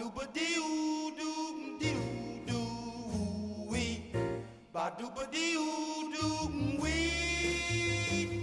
dooba doo doo doo doo wee. Ba dooba doo doo wee.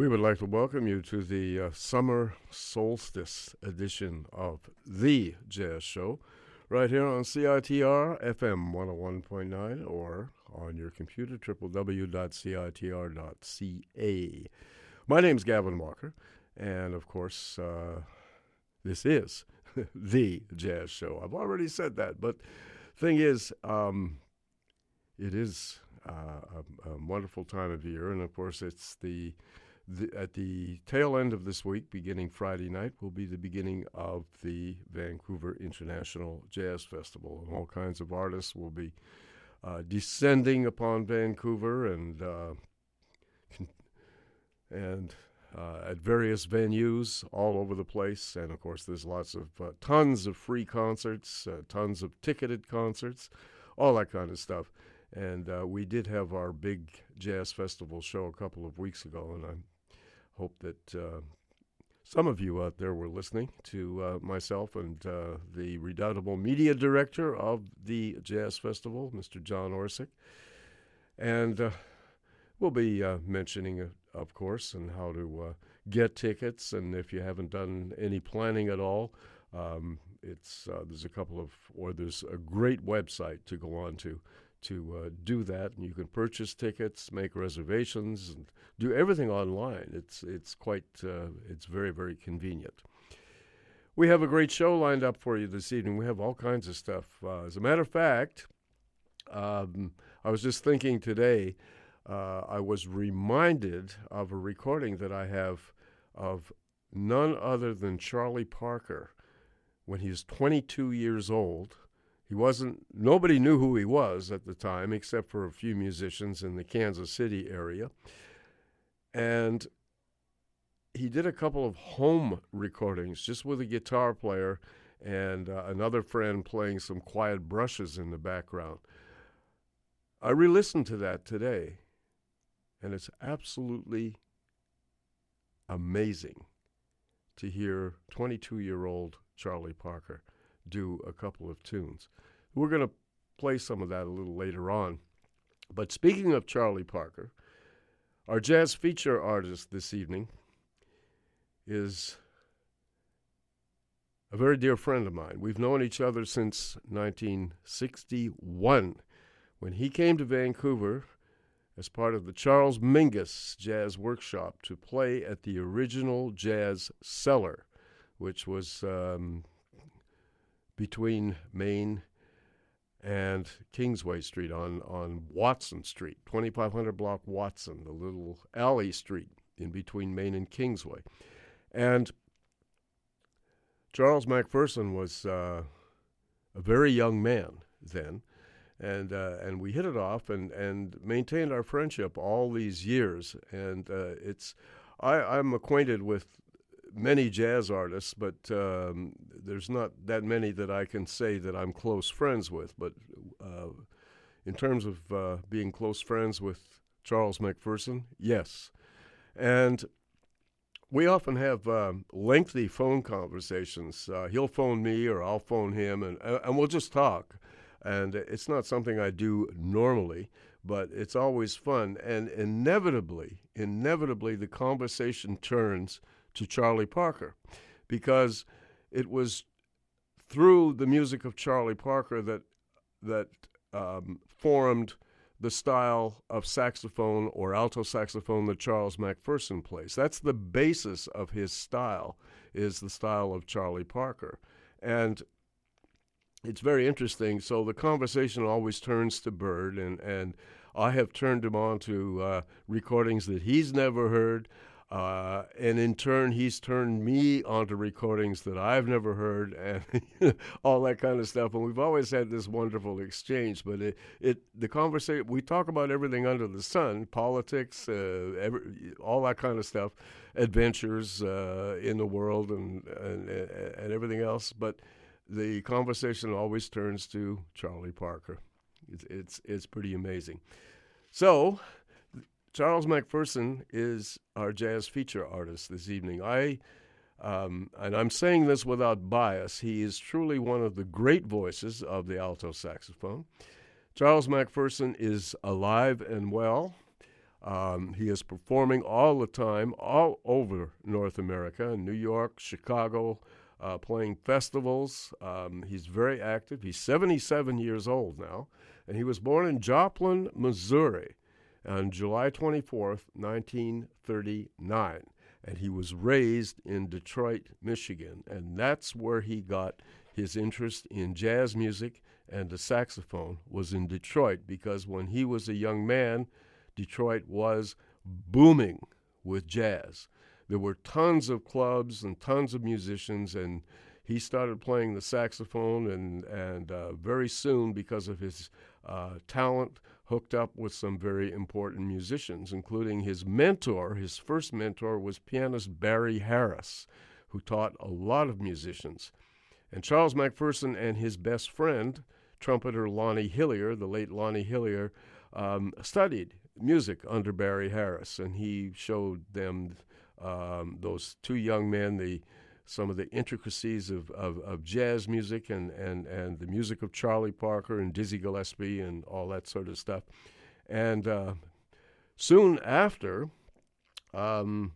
We would like to welcome you to the uh, summer solstice edition of The Jazz Show, right here on CITR FM 101.9 or on your computer, www.citr.ca. My name's Gavin Walker, and of course, uh, this is The Jazz Show. I've already said that, but thing is, um, it is uh, a, a wonderful time of year, and of course, it's the the, at the tail end of this week, beginning Friday night, will be the beginning of the Vancouver International Jazz Festival. And all kinds of artists will be uh, descending upon Vancouver and uh, and uh, at various venues all over the place. And of course, there's lots of uh, tons of free concerts, uh, tons of ticketed concerts, all that kind of stuff. And uh, we did have our big jazz festival show a couple of weeks ago, and I'm hope that uh, some of you out there were listening to uh, myself and uh, the redoubtable media director of the Jazz Festival, Mr. John Orysik. And uh, we'll be uh, mentioning, of course, and how to uh, get tickets. And if you haven't done any planning at all, um, it's there's a couple of, or there's a great website to go on to to uh, do that, and you can purchase tickets, make reservations, and do everything online. It's it's quite uh, it's very very convenient. We have a great show lined up for you this evening. We have all kinds of stuff. Uh, as a matter of fact, um, I was just thinking today. Uh, I was reminded of a recording that I have of none other than Charlie Parker when he was 22 years old he wasn't, nobody knew who he was at the time except for a few musicians in the Kansas City area. And he did a couple of home recordings just with a guitar player and uh, another friend playing some quiet brushes in the background. I re listened to that today, and it's absolutely amazing to hear 22 year old Charlie Parker do a couple of tunes. We're going to play some of that a little later on. But speaking of Charlie Parker, our jazz feature artist this evening is a very dear friend of mine. We've known each other since 1961 when he came to Vancouver as part of the Charles Mingus Jazz Workshop to play at the original Jazz Cellar, which was um, between Main and Kingsway Street on, on Watson Street, 2500 block Watson, the little alley street in between Main and Kingsway. And Charles McPherson was uh, a very young man then, and uh, and we hit it off and, and maintained our friendship all these years. And uh, it's I, I'm acquainted with many jazz artists, but um, there's not that many that I can say that I'm close friends with. But uh, in terms of uh, being close friends with Charles McPherson, yes. And we often have um, lengthy phone conversations. Uh, he'll phone me or I'll phone him, and, and we'll just talk. And it's not something I do normally, but it's always fun. And inevitably, inevitably, the conversation turns – to Charlie Parker because it was through the music of Charlie Parker that that um, formed the style of saxophone or alto saxophone that Charles McPherson plays. That's the basis of his style is the style of Charlie Parker. And it's very interesting. So the conversation always turns to Bird, and, and I have turned him on to uh, recordings that he's never heard. Uh, and in turn, he's turned me onto recordings that I've never heard and all that kind of stuff. And we've always had this wonderful exchange. But it, it the conversation, we talk about everything under the sun politics, uh, every, all that kind of stuff, adventures uh, in the world, and, and, and everything else. But the conversation always turns to Charlie Parker. It's, it's, it's pretty amazing. So, Charles McPherson is our jazz feature artist this evening. I, um, and I'm saying this without bias, he is truly one of the great voices of the alto saxophone. Charles McPherson is alive and well. Um, he is performing all the time, all over North America, New York, Chicago, uh, playing festivals. Um, he's very active. He's 77 years old now, and he was born in Joplin, Missouri on July 24th, 1939. And he was raised in Detroit, Michigan. And that's where he got his interest in jazz music and the saxophone was in Detroit because when he was a young man, Detroit was booming with jazz. There were tons of clubs and tons of musicians, and he started playing the saxophone, and and uh, very soon, because of his uh, talent, hooked up with some very important musicians, including his mentor. His first mentor was pianist Barry Harris, who taught a lot of musicians. And Charles McPherson and his best friend, trumpeter Lonnie Hillyer, the late Lonnie Hillyer, um, studied music under Barry Harris, and he showed them um, those two young men the some of the intricacies of, of, of, jazz music and, and, and the music of Charlie Parker and Dizzy Gillespie and all that sort of stuff. And uh, soon after um,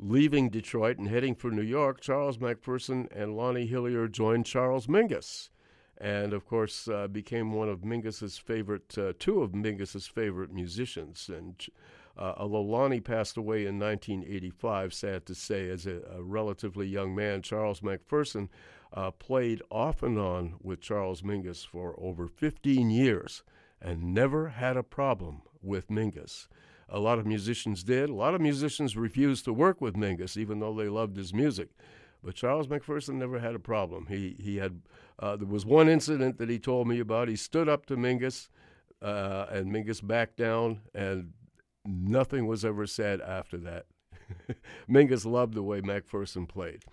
leaving Detroit and heading for New York, Charles McPherson and Lonnie Hillyer joined Charles Mingus. And of course, uh, became one of Mingus's favorite, uh, two of Mingus's favorite musicians. And uh, although Lonnie passed away in 1985, sad to say, as a, a relatively young man, Charles McPherson uh, played off and on with Charles Mingus for over 15 years and never had a problem with Mingus. A lot of musicians did. A lot of musicians refused to work with Mingus, even though they loved his music. But Charles McPherson never had a problem. He he had uh, there was one incident that he told me about. He stood up to Mingus, uh, and Mingus backed down, and nothing was ever said after that. Mingus loved the way McPherson played.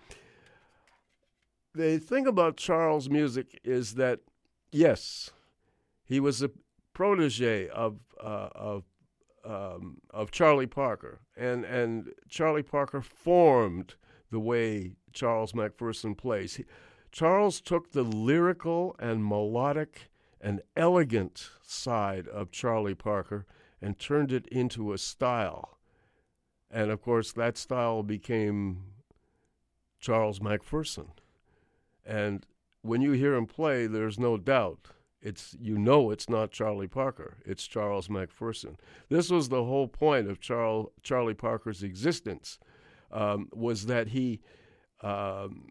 The thing about Charles' music is that, yes, he was a protege of uh, of um, of Charlie Parker, and and Charlie Parker formed the way Charles McPherson plays. He, Charles took the lyrical and melodic and elegant side of Charlie Parker and turned it into a style. And of course, that style became Charles McPherson. And when you hear him play, there's no doubt it's you know it's not Charlie Parker. It's Charles McPherson. This was the whole point of Charles, Charlie Parker's existence, um, was that he um,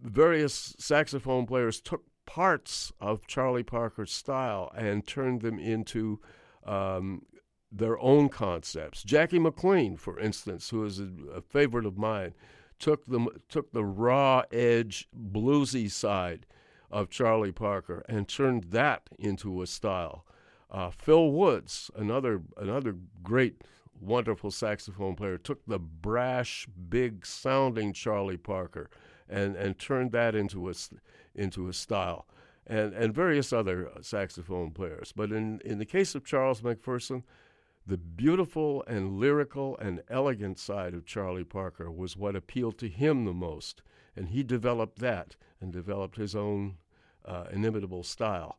various saxophone players took parts of Charlie Parker's style and turned them into um, their own concepts. Jackie McLean, for instance, who is a, a, favorite of mine, took the took the raw edge bluesy side of Charlie Parker and turned that into a style. Uh, Phil Woods, another another great, wonderful saxophone player, took the brash, big sounding Charlie Parker and and turned that into a into a style and, and various other saxophone players. But in, in the case of Charles McPherson, the beautiful and lyrical and elegant side of Charlie Parker was what appealed to him the most, and he developed that and developed his own uh, inimitable style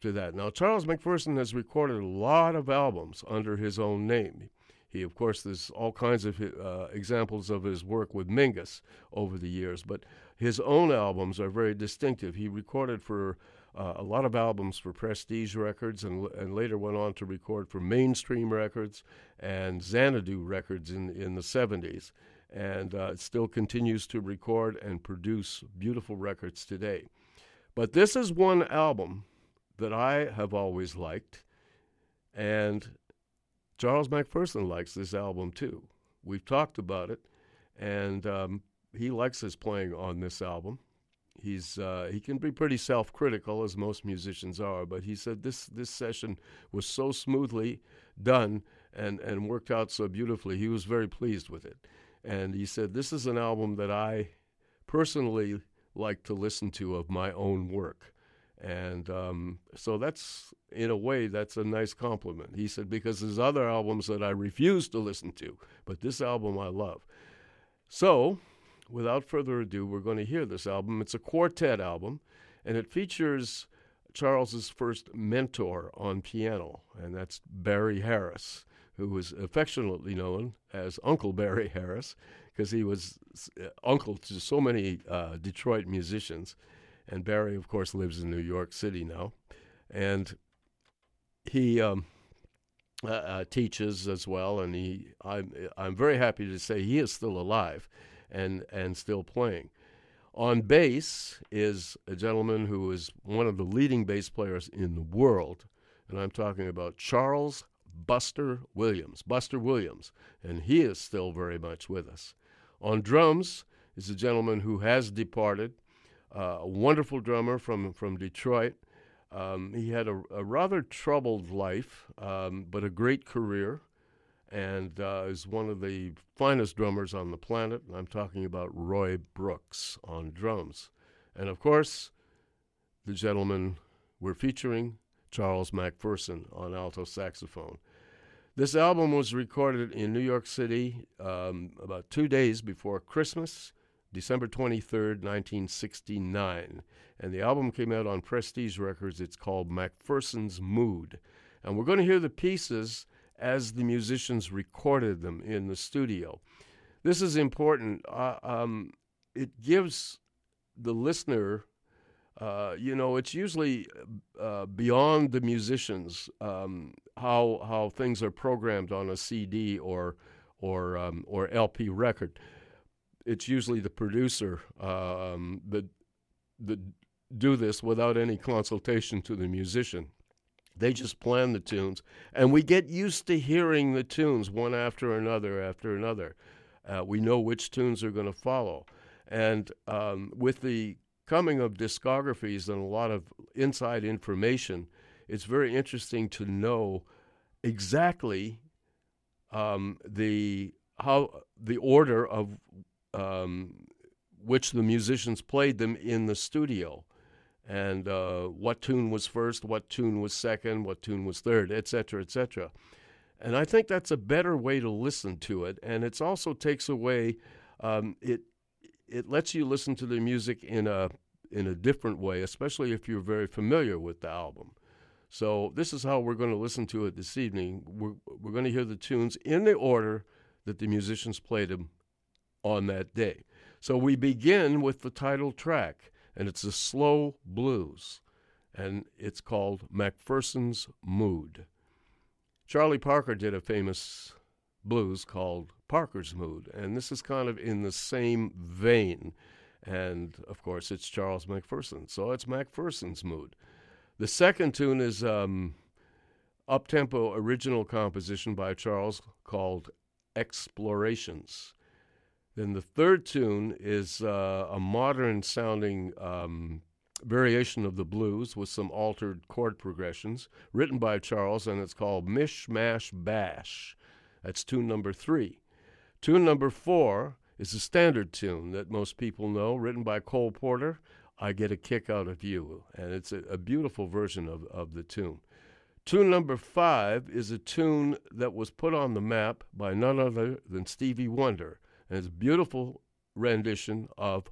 to that. Now, Charles McPherson has recorded a lot of albums under his own name. He, of course, there's all kinds of uh, examples of his work with Mingus over the years, but his own albums are very distinctive. He recorded for uh, a lot of albums for Prestige Records and, and later went on to record for Mainstream Records and Xanadu Records in, in the 70s. And uh, still continues to record and produce beautiful records today. But this is one album that I have always liked, and Charles McPherson likes this album too. We've talked about it, and um, he likes his playing on this album. He's uh, he can be pretty self-critical, as most musicians are, but he said this this session was so smoothly done and and worked out so beautifully. He was very pleased with it, and he said this is an album that I personally like to listen to of my own work. And um, so that's, in a way, that's a nice compliment. He said, because there's other albums that I refuse to listen to, but this album I love. So, without further ado, we're going to hear this album. It's a quartet album, and it features Charles's first mentor on piano, and that's Barry Harris, who was affectionately known as Uncle Barry Harris because he was uh, uncle to so many uh, Detroit musicians. And Barry, of course, lives in New York City now. And he um, uh, uh, teaches as well. And he, I'm, I'm very happy to say he is still alive and, and still playing. On bass is a gentleman who is one of the leading bass players in the world, and I'm talking about Charles Buster Williams. Buster Williams, and he is still very much with us. On drums is a gentleman who has departed, uh, a wonderful drummer from, from Detroit. Um, he had a, a, rather troubled life, um, but a great career and uh, is one of the finest drummers on the planet. I'm talking about Roy Brooks on drums. And of course, the gentleman we're featuring, Charles McPherson on alto saxophone. This album was recorded in New York City um, about two days before Christmas, December 23rd, 1969. And the album came out on Prestige Records. It's called McPherson's Mood. And we're going to hear the pieces as the musicians recorded them in the studio. This is important. Uh, um, it gives the listener, uh, you know, it's usually uh, beyond the musicians um, how how things are programmed on a CD or or um, or LP record. It's usually the producer um, that that do this without any consultation to the musician. They just plan the tunes, and we get used to hearing the tunes one after another after another. Uh, we know which tunes are going to follow. And um, with the coming of discographies and a lot of inside information, it's very interesting to know exactly um, the how the order of um, which the musicians played them in the studio and uh, what tune was first, what tune was second, what tune was third, etc., etc. And I think that's a better way to listen to it, and it also takes away um, it. It lets you listen to the music in a in a different way, especially if you're very familiar with the album. So this is how we're going to listen to it this evening. We're we're going to hear the tunes in the order that the musicians played them on that day. So we begin with the title track and it's a slow blues, and it's called McPherson's Mood. Charlie Parker did a famous blues called Parker's Mood, and this is kind of in the same vein. And of course, it's Charles McPherson, so it's McPherson's Mood. The second tune is um, up tempo original composition by Charles called Explorations. Then the third tune is uh, a modern sounding um, variation of the blues with some altered chord progressions, written by Charles, and it's called Mish Mash Bash. That's tune number three. Tune number four is a standard tune that most people know, written by Cole Porter. I Get a Kick Out of You. And it's a, a beautiful version of, of the tune. Tune number five is a tune that was put on the map by none other than Stevie Wonder and it's a beautiful rendition of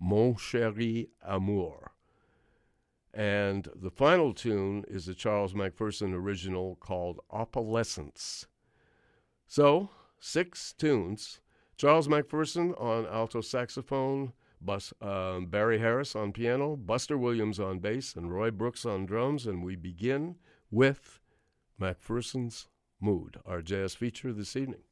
Mon Chéri Amour. And the final tune is a Charles McPherson original called Opalescence. So, six tunes. Charles McPherson on alto saxophone, Bus, uh, Barry Harris on piano, Buster Williams on bass, and Roy Brooks on drums. And we begin with McPherson's Mood, our jazz feature this evening.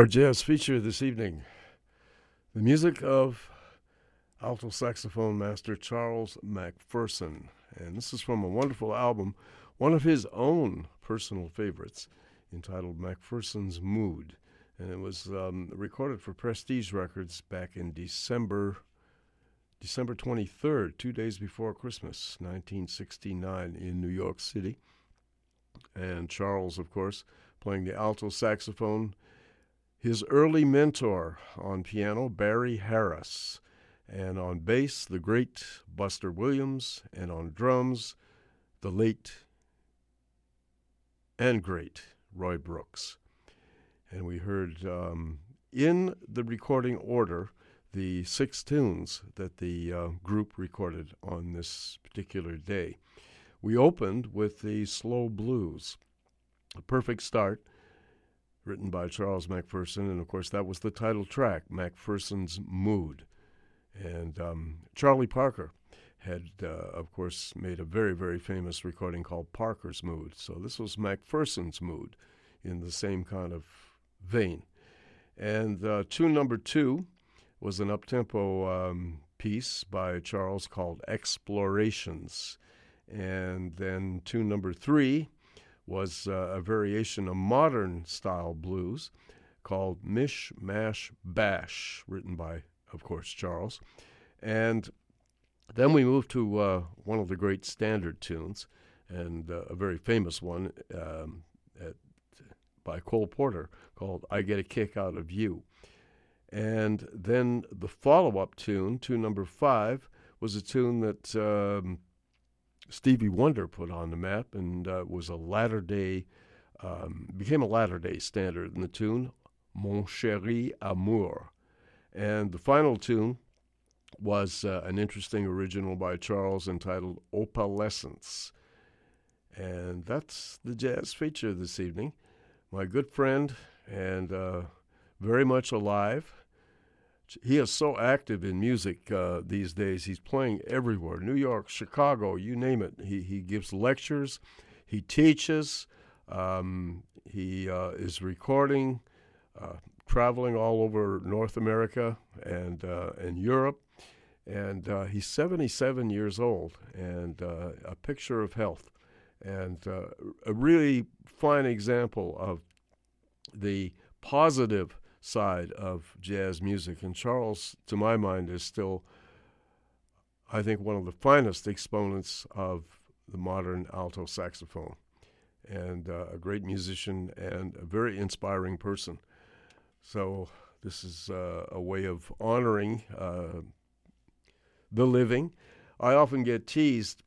Our jazz feature this evening the music of alto saxophone master Charles McPherson. And this is from a wonderful album, one of his own personal favorites, entitled McPherson's Mood. And it was um, recorded for Prestige Records back in December. December 23rd, two days before Christmas, 1969, in New York City. And Charles, of course, playing the alto saxophone, his early mentor on piano, Barry Harris, and on bass, the great Buster Williams, and on drums, the late and great Roy Brooks. And we heard um, in the recording order the six tunes that the uh, group recorded on this particular day. We opened with the Slow Blues, a perfect start written by Charles McPherson, and of course that was the title track, McPherson's Mood. And um, Charlie Parker had, uh, of course, made a very, very famous recording called Parker's Mood. So this was McPherson's Mood in the same kind of vein. And uh, tune number two was an uptempo um, piece by Charles called Explorations. And then tune number three was uh, a variation of modern style blues called Mish Mash Bash, written by, of course, Charles. And then we moved to uh, one of the great standard tunes, and uh, a very famous one um, at, by Cole Porter called I Get a Kick Out of You. And then the follow up tune, tune number five, was a tune that um, Stevie Wonder put on the map and uh, was a latter day, um, became a latter day standard in the tune, Mon Chéri Amour. And the final tune was uh, an interesting original by Charles entitled Opalescence. And that's the jazz feature this evening. My good friend and uh, very much alive, he is so active in music uh, these days. He's playing everywhere New York, Chicago, you name it. He, he gives lectures, he teaches, um, he uh, is recording, uh, traveling all over North America and, uh, and Europe. And uh, he's 77 years old and uh, a picture of health and a really fine example of the positive side of jazz music. And Charles, to my mind, is still, I think, one of the finest exponents of the modern alto saxophone, and uh, a great musician and a very inspiring person. So, this is uh, a way of honoring uh, the living. I often get teased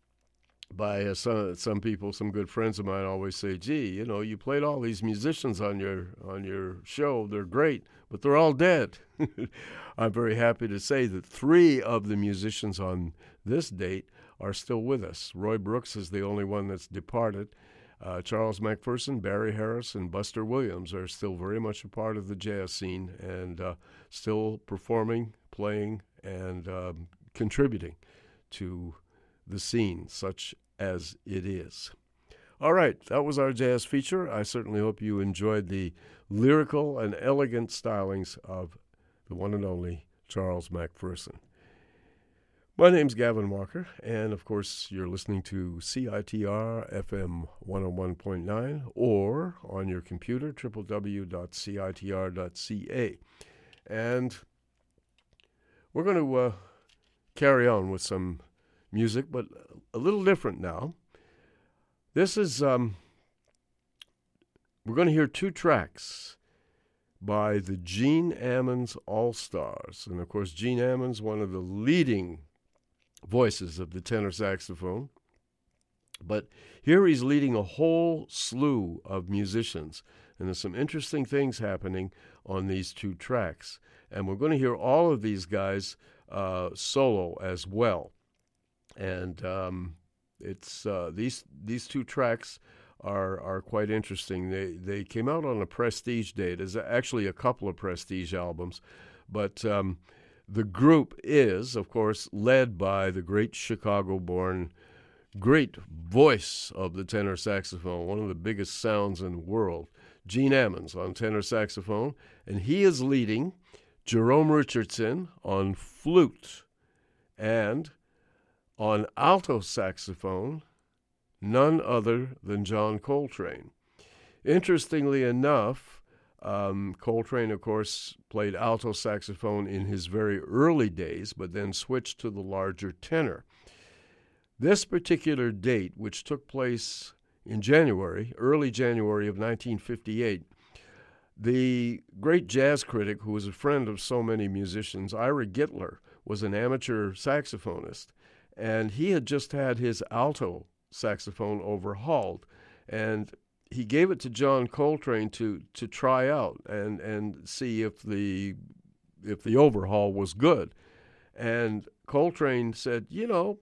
by uh, some some people, some good friends of mine always say, "Gee, you know, you played all these musicians on your on your show. They're great, but they're all dead." I'm very happy to say that three of the musicians on this date are still with us. Roy Brooks is the only one that's departed. Uh, Charles McPherson, Barry Harris, and Buster Williams are still very much a part of the jazz scene and uh, still performing, playing, and um, contributing to the scene, such as it is. All right, that was our jazz feature. I certainly hope you enjoyed the lyrical and elegant stylings of the one and only Charles McPherson. My name's Gavin Walker, and of course, you're listening to CITR FM 101.9 or on your computer, www.citr.ca. And we're going to uh, carry on with some music, but a little different now. This is, um, we're going to hear two tracks by the Gene Ammons All Stars. And of course, Gene Ammons, one of the leading voices of the tenor saxophone. But here he's leading a whole slew of musicians. And there's some interesting things happening on these two tracks. And we're going to hear all of these guys uh, solo as well and um, it's uh, these these two tracks are are quite interesting. They they came out on a prestige date. There's actually a couple of prestige albums, but um, the group is, of course, led by the great Chicago-born, great voice of the tenor saxophone, one of the biggest sounds in the world, Gene Ammons on tenor saxophone, and he is leading Jerome Richardson on flute and on alto saxophone, none other than John Coltrane. Interestingly enough, um, Coltrane, of course, played alto saxophone in his very early days, but then switched to the larger tenor. This particular date, which took place in January, early January of 1958, the great jazz critic who was a friend of so many musicians, Ira Gitler, was an amateur saxophonist, and he had just had his alto saxophone overhauled. And he gave it to John Coltrane to to try out and and see if the if the overhaul was good. And Coltrane said, you know,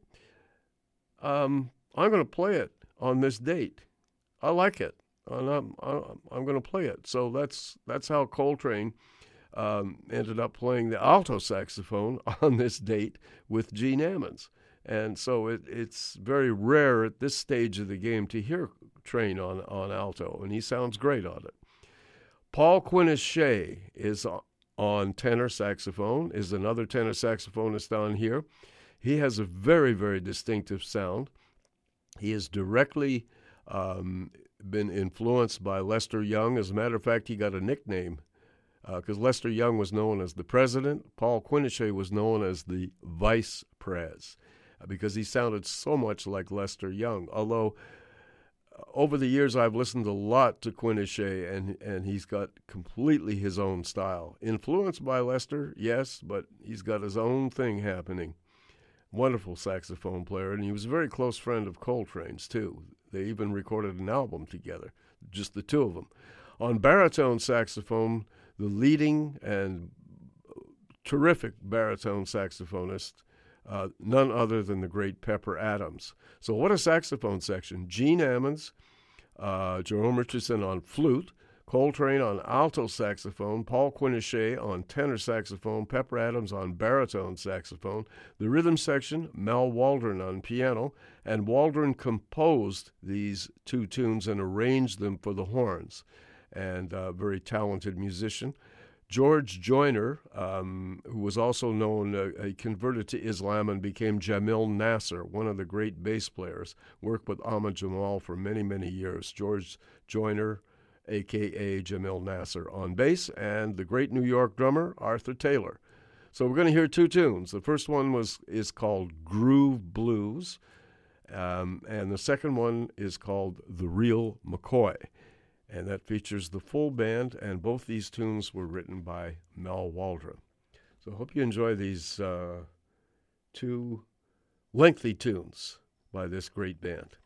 um, I'm going to play it on this date. I like it, and I'm I'm going to play it. So that's that's how Coltrane um, ended up playing the alto saxophone on this date with Gene Ammons. And so it, it's very rare at this stage of the game to hear Train on, on alto, and he sounds great on it. Paul Quinichette is on tenor saxophone, is another tenor saxophonist on here. He has a very, very distinctive sound. He has directly um, been influenced by Lester Young. As a matter of fact, he got a nickname because uh, Lester Young was known as the president. Paul Quinichette was known as the vice pres because he sounded so much like Lester Young. Although over the years I've listened a lot to Quinichette, and and he's got completely his own style, influenced by Lester, yes, but he's got his own thing happening wonderful saxophone player, and he was a very close friend of Coltrane's too. They even recorded an album together, just the two of them. On baritone saxophone, the leading and terrific baritone saxophonist, uh, none other than the great Pepper Adams. So, what a saxophone section! Gene Ammons, uh, Jerome Richardson on flute, Coltrane on alto saxophone, Paul Quinichette on tenor saxophone, Pepper Adams on baritone saxophone, the rhythm section, Mal Waldron on piano, and Waldron composed these two tunes and arranged them for the horns. And a very talented musician. George Joyner, um, who was also known, uh, he converted to Islam and became Jamil Nasser, one of the great bass players, worked with Ahmad Jamal for many, many years. George Joyner, aka Jamil Nasser, on bass, and the great New York drummer Arthur Taylor. So we're going to hear two tunes. The first one was is called Groove Blues, um, and the second one is called The Real McCoy, and that features the full band. And both these tunes were written by Mal Waldron. So I hope you enjoy these uh, two lengthy tunes by this great band.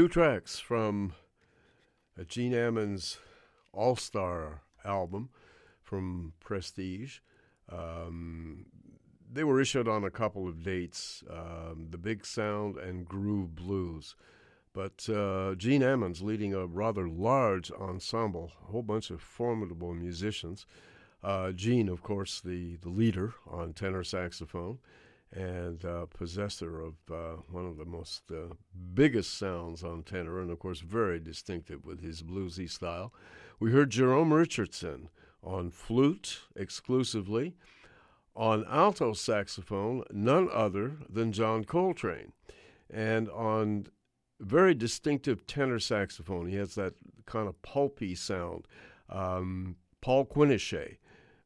Two tracks from Gene Ammons' All Star album from Prestige. Um, they were issued on a couple of dates um, The Big Sound and Groove Blues. But uh, Gene Ammons leading a rather large ensemble, a whole bunch of formidable musicians. Uh, Gene, of course, the, the leader on tenor saxophone and uh, possessor of uh, one of the most uh, biggest sounds on tenor, and of course, very distinctive with his bluesy style. We heard Jerome Richardson on flute exclusively. On alto saxophone, none other than John Coltrane. And on very distinctive tenor saxophone, he has that kind of pulpy sound. Um, Paul Quinichette,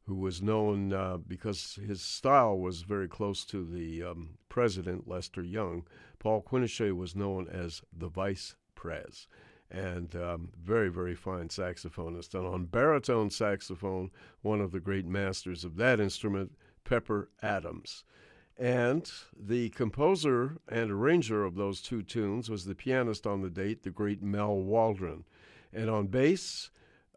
who was known uh, because his style was very close to the um, president, Lester Young. Paul Quinichette was known as the vice pres and um, very, very fine saxophonist. And on baritone saxophone, one of the great masters of that instrument, Pepper Adams. And the composer and arranger of those two tunes was the pianist on the date, the great Mal Waldron. And on bass,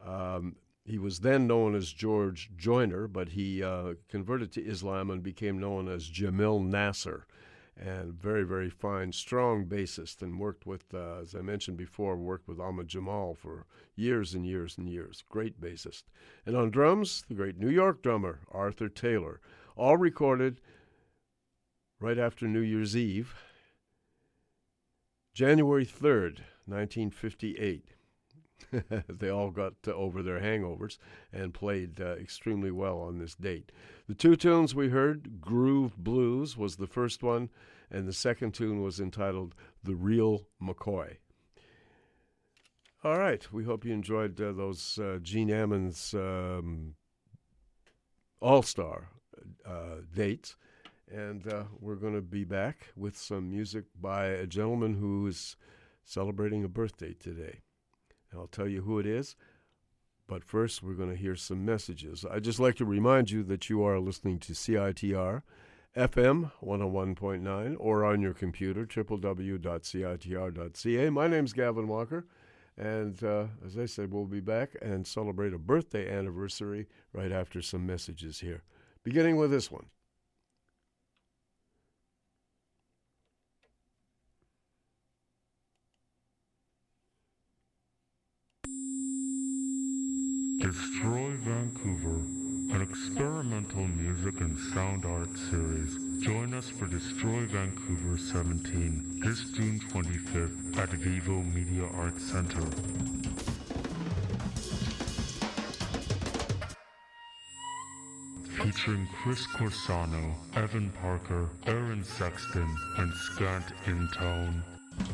um, he was then known as George Joyner, but he uh, converted to Islam and became known as Jamil Nasser and very, very fine, strong bassist, and worked with, uh, as I mentioned before, worked with Ahmad Jamal for years and years and years. Great bassist. And on drums, the great New York drummer, Arthur Taylor. All recorded right after New Year's Eve, January 3rd, 1958. they all got uh, over their hangovers and played uh, extremely well on this date. The two tunes we heard, Groove Blues was the first one, and the second tune was entitled The Real McCoy. All right, we hope you enjoyed uh, those uh, Gene Ammons um, All Star uh, dates. And we're going to be back with some music by a gentleman who is celebrating a birthday today. And I'll tell you who it is. But first, we're going to hear some messages. I'd just like to remind you that you are listening to CITR FM 101.9 or on your computer, www.citr.ca. My name's Gavin Walker. And uh, as I said, we'll be back and celebrate a birthday anniversary right after some messages here. Beginning with this one. Destroy Vancouver, an experimental music and sound art series. Join us for Destroy Vancouver 17 this June 25th at Vivo Media Arts Center. Featuring Chris Corsano, Evan Parker, Aaron Sexton, and Scant in Tone.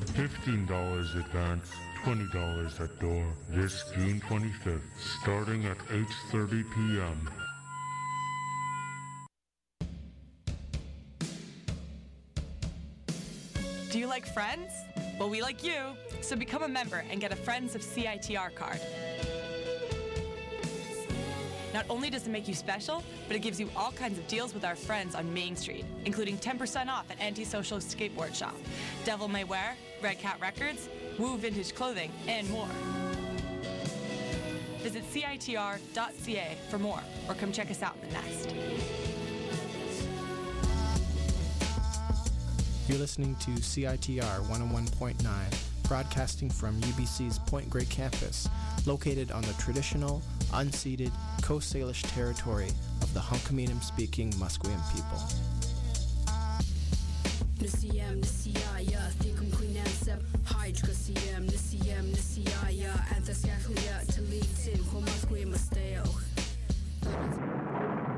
$15 advance, $20 at door this June 25th, starting at 8.30 p.m. Do you like Friends? Well, we like you, so become a member and get a Friends of CITR card. Not only does it make you special, but it gives you all kinds of deals with our friends on Main Street, including 10% off at Antisocial Skateboard Shop, Devil May Wear, Red Cat Records, Woo Vintage Clothing, and more. Visit CITR.ca for more, or come check us out in the Nest. You're listening to CITR 101.9, broadcasting from UBC's Point Grey campus, located on the traditional, unceded Coast Salish territory of the Hunkaminam speaking Musqueam people. Sep haj kasiyam nisiyam nisiyaya antas yakuya talitin homaskwe masteo Well, we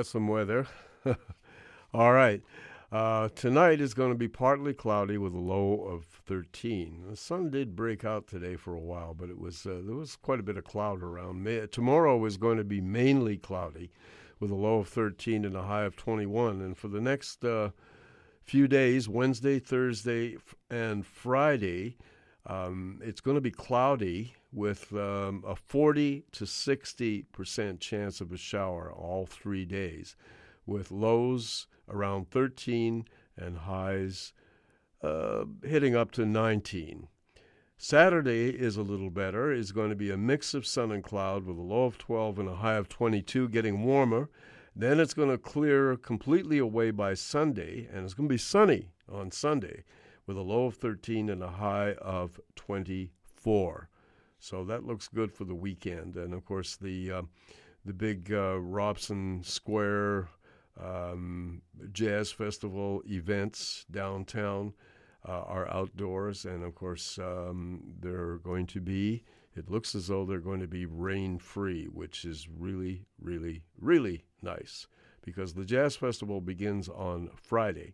got some weather. All right. Uh, tonight is going to be partly cloudy with a low of 13. The sun did break out today for a while, but it was uh, there was quite a bit of cloud around. May- tomorrow is going to be mainly cloudy with a low of 13 and a high of 21. And for the next uh, few days, Wednesday, Thursday, f- and Friday, um, it's going to be cloudy with um, a 40 to 60 percent chance of a shower all three days, with lows around 13 and highs uh, hitting up to 19. Saturday is a little better. It's going to be a mix of sun and cloud with a low of 12 and a high of 22, getting warmer. Then it's going to clear completely away by Sunday, and it's going to be sunny on Sunday with a low of 13 and a high of 24. So that looks good for the weekend. And of course, the uh, the big uh, Robson Square um, Jazz Festival events downtown uh, are outdoors, and of course, um, they're going to be. It looks as though they're going to be rain free, which is really, really, really nice because the Jazz Festival begins on Friday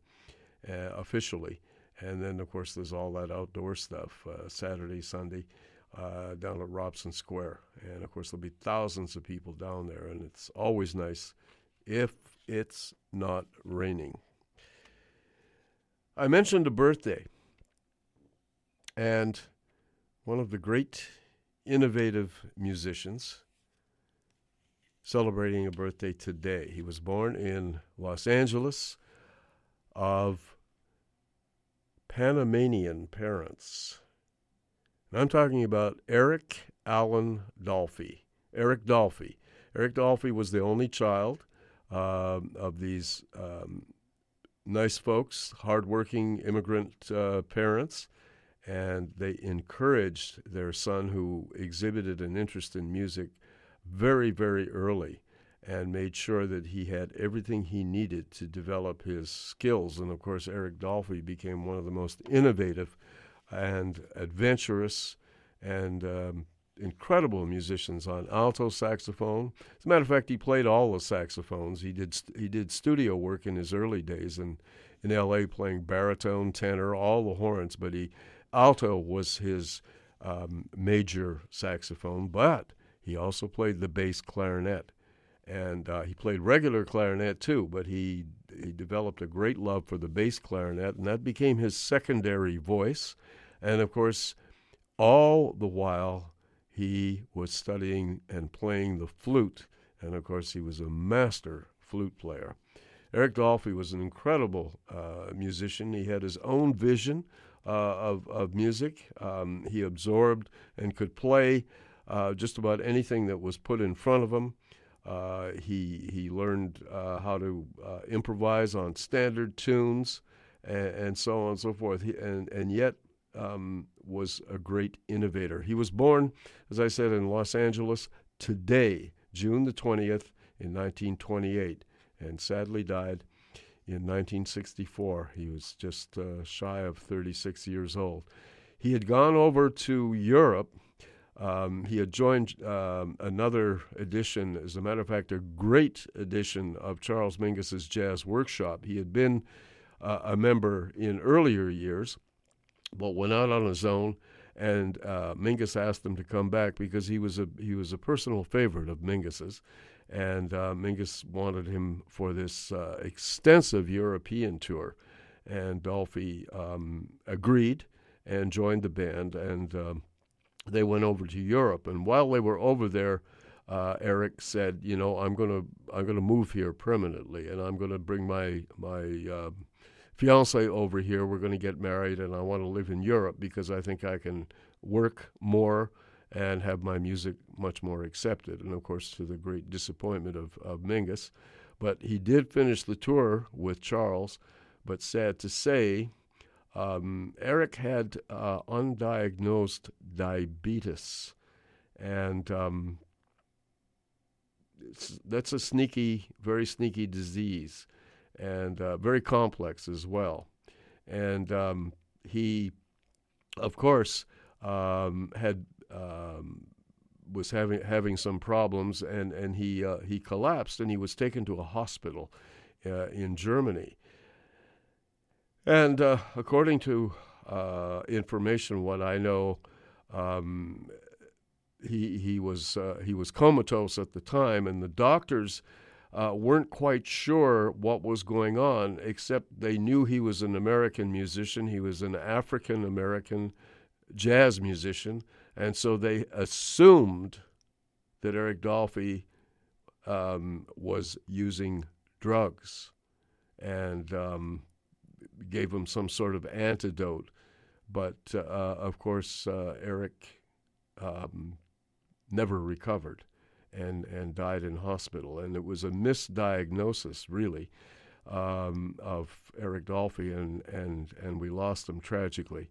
uh, officially. And then, of course, there's all that outdoor stuff uh, Saturday, Sunday uh, down at Robson Square. And of course, there'll be thousands of people down there, and it's always nice if it's not raining. I mentioned a birthday, and one of the great innovative musicians celebrating a birthday today. He was born in Los Angeles of Panamanian parents. I'm talking about Eric Allen Dolphy. Eric Dolphy. Eric Dolphy was the only child um, of these um, nice folks, hardworking immigrant uh, parents, and they encouraged their son, who exhibited an interest in music very, very early, and made sure that he had everything he needed to develop his skills. And of course, Eric Dolphy became one of the most innovative and adventurous and um, incredible musicians on alto saxophone. As a matter of fact, he played all the saxophones. He did he did studio work in his early days in in L.A. playing baritone, tenor, all the horns. But he alto was his um, major saxophone, but he also played the bass clarinet. And uh, he played regular clarinet too, but he he developed a great love for the bass clarinet, and that became his secondary voice. And of course, all the while he was studying and playing the flute, and of course, he was a master flute player. Eric Dolphy was an incredible uh, musician. He had his own vision uh, of, of music. Um, he absorbed and could play uh, just about anything that was put in front of him. Uh, he he learned uh, how to uh, improvise on standard tunes and, and, so on and so forth. He, and and yet um, was a great innovator. He was born, as I said, in Los Angeles today, June the 20th, in 1928, and sadly died in 1964. He was just uh, shy of 36 years old. He had gone over to Europe. Um, he had joined um, another edition, as a matter of fact, a great edition of Charles Mingus's Jazz Workshop. He had been uh, a member in earlier years but went out on his own. And uh, Mingus asked him to come back because he was a he was a personal favorite of Mingus's, and uh, Mingus wanted him for this uh, extensive European tour, and Dolphy um, agreed and joined the band, and um, they went over to Europe. And while they were over there, uh, Eric said, "You know, I'm gonna I'm gonna move here permanently, and I'm gonna bring my my um, fiance over here. We're going to get married, and I want to live in Europe because I think I can work more and have my music much more accepted. And of course, to the great disappointment of, of Mingus. But he did finish the tour with Charles, but sad to say, um, Eric had uh, undiagnosed diabetes. And um, that's a sneaky, very sneaky disease and uh, very complex as well. And um, he, of course, um, had um, was having having some problems, and and he uh, he collapsed, and he was taken to a hospital uh, in Germany. And uh, according to uh, information, what I know, um, he he was uh, he was comatose at the time, and the doctors uh, weren't quite sure what was going on, except they knew he was an American musician. He was an African American jazz musician, and so they assumed that Eric Dolphy um, was using drugs, and um, gave him some sort of antidote. But uh, of course, uh, Eric um, never recovered and, and died in hospital. And it was a misdiagnosis, really, um, of Eric Dolphy, and, and, and we lost him tragically.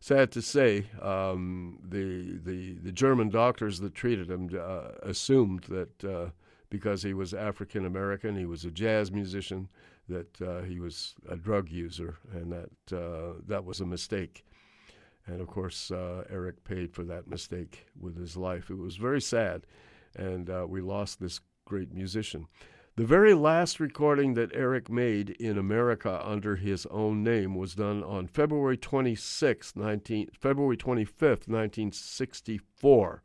Sad to say, um, the, the, the German doctors that treated him uh, assumed that uh, because he was African American, he was a jazz musician, that uh, he was a drug user, and that uh, that was a mistake. And of course, uh, Eric paid for that mistake with his life. It was very sad, and uh, we lost this great musician. The very last recording that Eric made in America under his own name was done on February 26, 19, February 25th, 1964,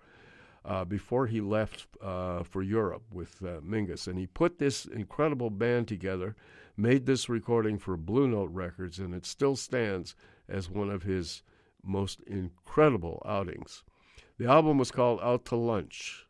uh, before he left uh, for Europe with uh, Mingus. And he put this incredible band together, made this recording for Blue Note Records, and it still stands as one of his most incredible outings. The album was called Out to Lunch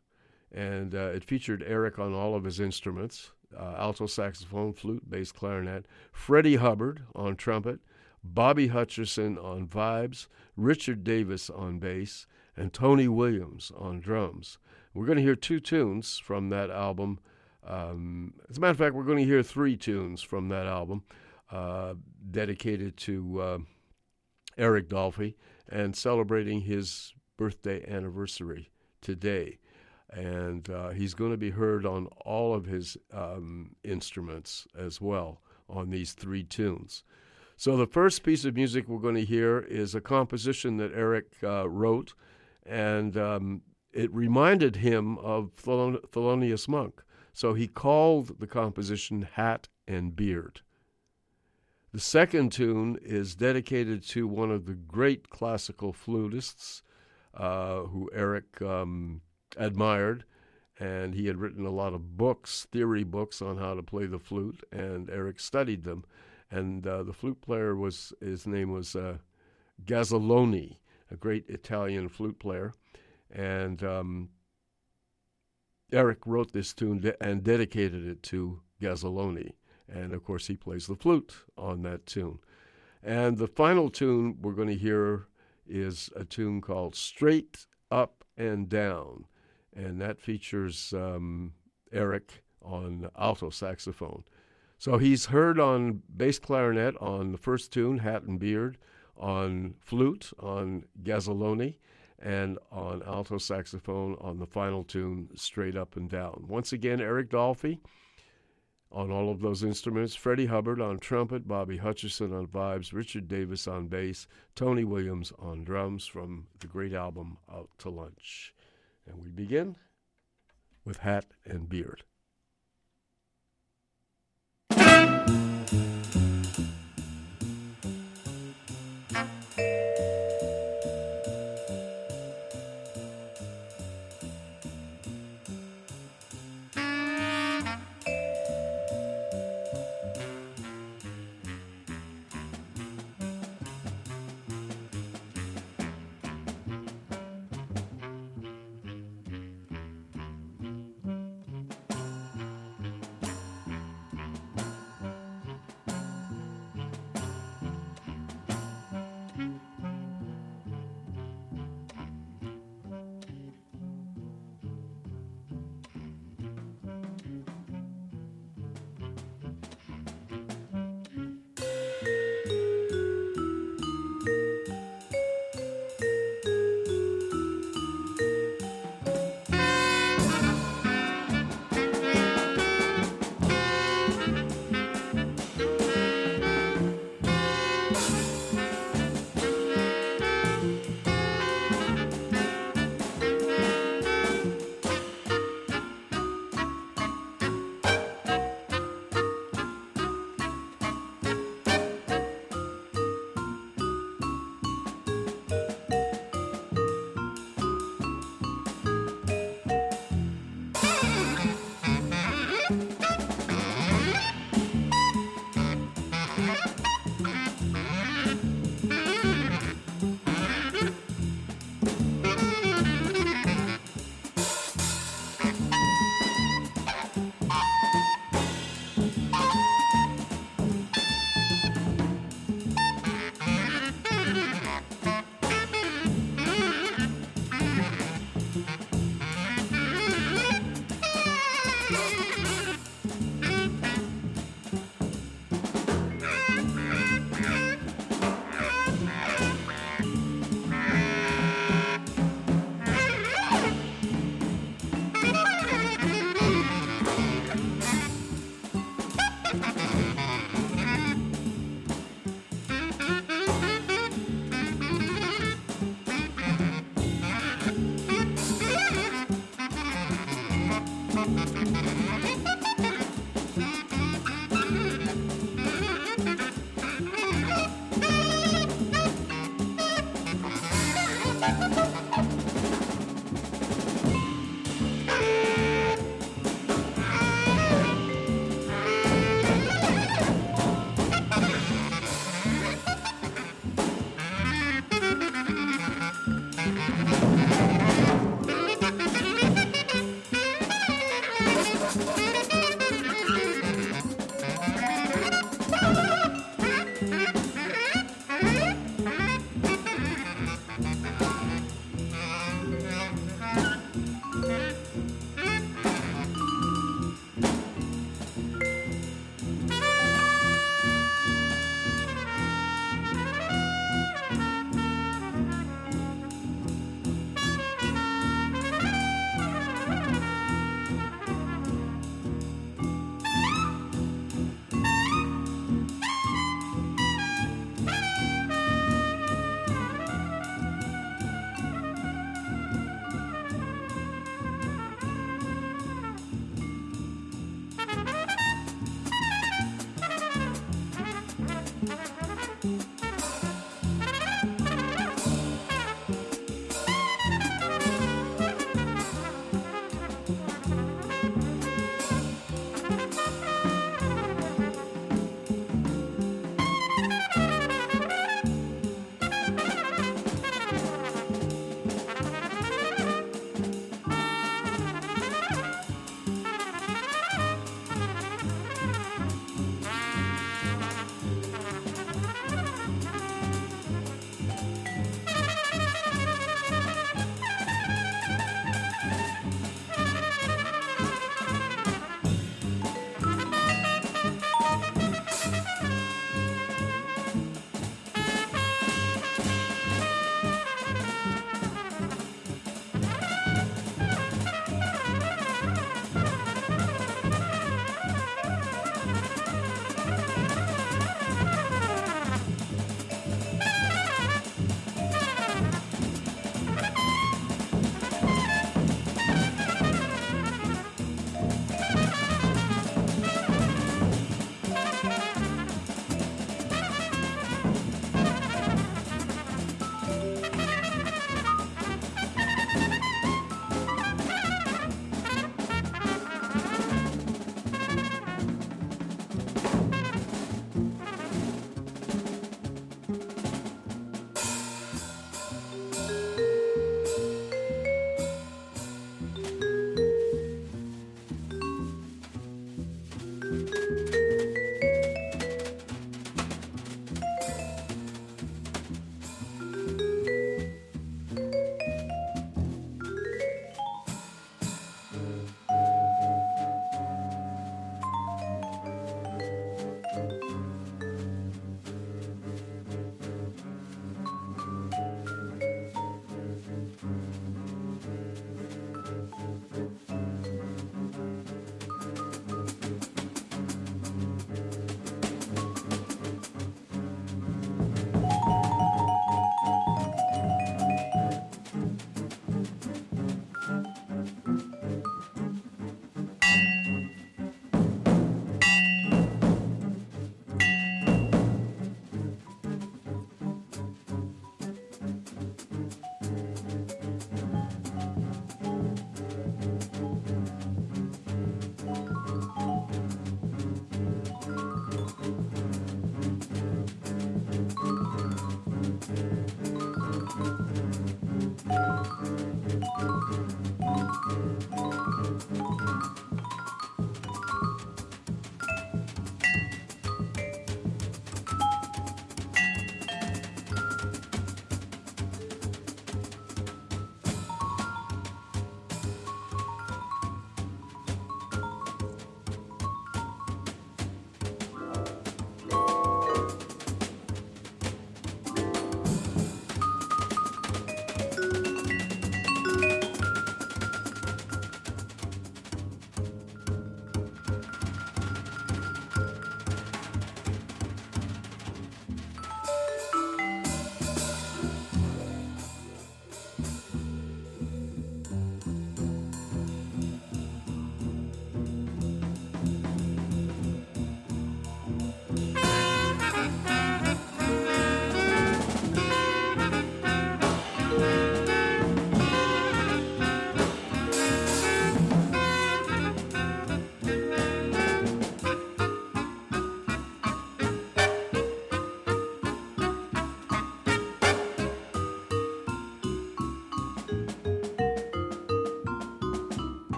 and uh, it featured Eric on all of his instruments uh, alto saxophone, flute, bass, clarinet, Freddie Hubbard on trumpet, Bobby Hutcherson on vibes, Richard Davis on bass, and Tony Williams on drums. We're going to hear two tunes from that album. Um, as a matter of fact, we're going to hear three tunes from that album uh, dedicated to uh, Eric Dolphy and celebrating his birthday anniversary today and uh, he's going to be heard on all of his um, instruments as well on these three tunes. So the first piece of music we're going to hear is a composition that Eric uh, wrote, and um, it reminded him of Thelon- Thelonious Monk. So he called the composition Hat and Beard. The second tune is dedicated to one of the great classical flutists uh, who Eric um, admired, and he had written a lot of books, theory books on how to play the flute, and Eric studied them. And uh, the flute player was his name was uh, Gazzelloni, a great Italian flute player, and um, Eric wrote this tune de- and dedicated it to Gazzelloni, and of course he plays the flute on that tune. And the final tune we're going to hear is a tune called Straight Up and Down and that features um, Eric on alto saxophone. So he's heard on bass clarinet on the first tune, Hat and Beard, on flute on Gazzelloni, and on alto saxophone on the final tune, Straight Up and Down. Once again, Eric Dolphy on all of those instruments, Freddie Hubbard on trumpet, Bobby Hutcherson on vibes, Richard Davis on bass, Tony Williams on drums from the great album Out to Lunch. And we begin with hat and beard.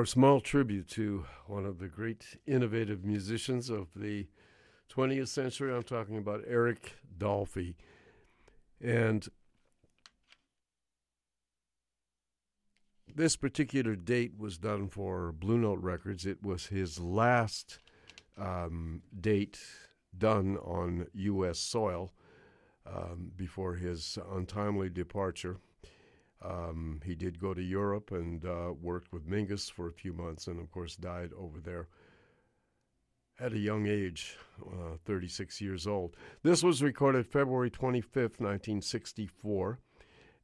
Our small tribute to one of the great innovative musicians of the 20th century. I'm talking about Eric Dolphy. And this particular date was done for Blue Note Records. It was his last um, date done on U.S. soil um, before his untimely departure. Um, he did go to Europe and uh, worked with Mingus for a few months, and of course died over there at a young age, uh, 36 years old. This was recorded February 25th, 1964,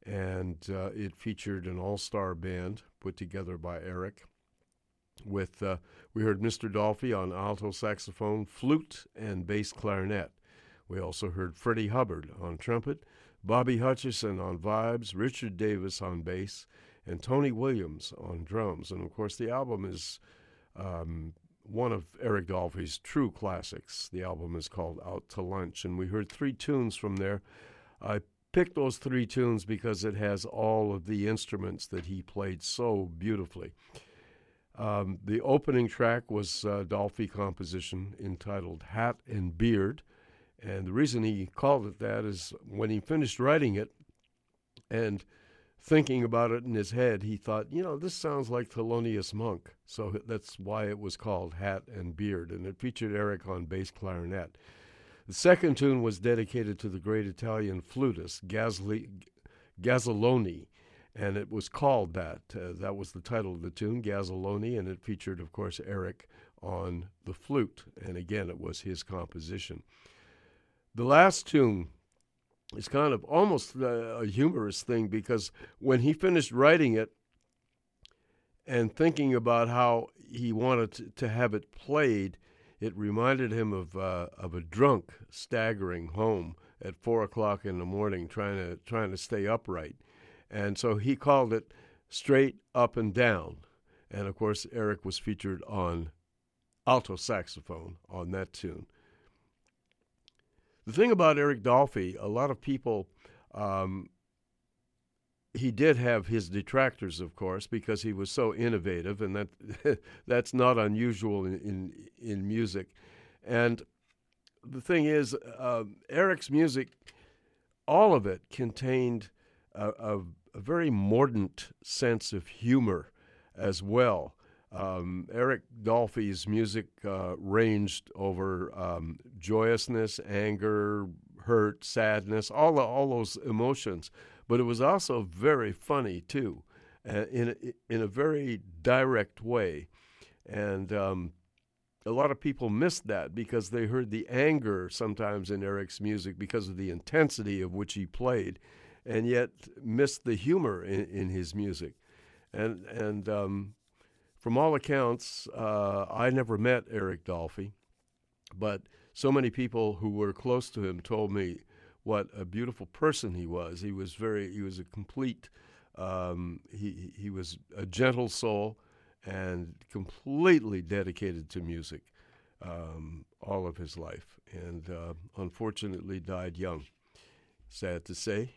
and uh, it featured an all-star band put together by Eric. With uh, we heard Mr. Dolphy on alto saxophone, flute, and bass clarinet. We also heard Freddie Hubbard on trumpet. Bobby Hutcherson on vibes, Richard Davis on bass, and Tony Williams on drums. And of course, the album is um, one of Eric Dolphy's true classics. The album is called Out to Lunch, and we heard three tunes from there. I picked those three tunes because it has all of the instruments that he played so beautifully. Um, the opening track was a Dolphy composition entitled Hat and Beard. And the reason he called it that is when he finished writing it and thinking about it in his head, he thought, you know, this sounds like Thelonious Monk. So that's why it was called Hat and Beard. And it featured Eric on bass clarinet. The second tune was dedicated to the great Italian flutist, Gasly, Gazzelloni. And it was called that. Uh, that was the title of the tune, Gazzelloni. And it featured, of course, Eric on the flute. And again, it was his composition. The last tune is kind of almost a, humorous thing because when he finished writing it and thinking about how he wanted to, to have it played, it reminded him of uh, of a drunk staggering home at four o'clock in the morning, trying to trying to stay upright, and so he called it "Straight Up and Down," and of course Eric was featured on alto saxophone on that tune. The thing about Eric Dolphy, a lot of people, um, he did have his detractors, of course, because he was so innovative, and that that's not unusual in, in, in music. And the thing is, uh, Eric's music, all of it contained a, a, a very mordant sense of humor as well. Um, Eric Dolphy's music uh, ranged over um, joyousness, anger, hurt, sadness, all all those emotions. But it was also very funny too, uh, in a, in a very direct way, and um, a lot of people missed that because they heard the anger sometimes in Eric's music because of the intensity of which he played, and yet missed the humor in, in his music, and and um, from all accounts, uh, I never met Eric Dolphy, but so many people who were close to him told me what a beautiful person he was. He was very, he was a complete, um, he, he was a gentle soul and completely dedicated to music um, all of his life, and uh, unfortunately died young. Sad to say.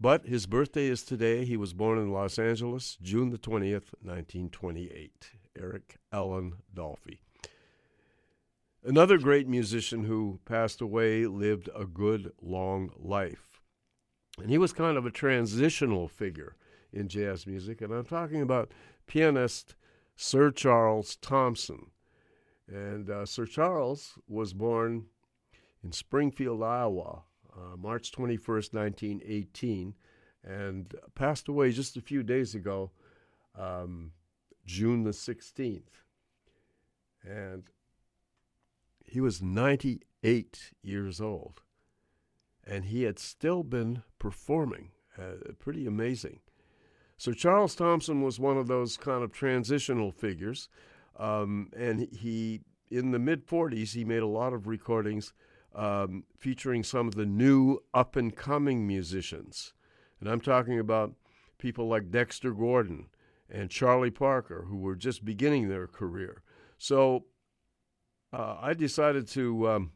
But his birthday is today. He was born in Los Angeles, June the 20th, 1928. Eric Allan Dolphy. Another great musician who passed away lived a good long life. And he was kind of a transitional figure in jazz music. And I'm talking about pianist Sir Charles Thompson. And uh, Sir Charles was born in Springfield, Iowa uh, March 21st, 1918, and passed away just a few days ago, um, June the 16th. And he was 98 years old, and he had still been performing. Uh, pretty amazing. So Charles Thompson was one of those kind of transitional figures, um, and he in the mid 40s he made a lot of recordings um, featuring some of the new up and coming musicians. And I'm talking about people like Dexter Gordon and Charlie Parker, who were just beginning their career. So uh, I decided to um,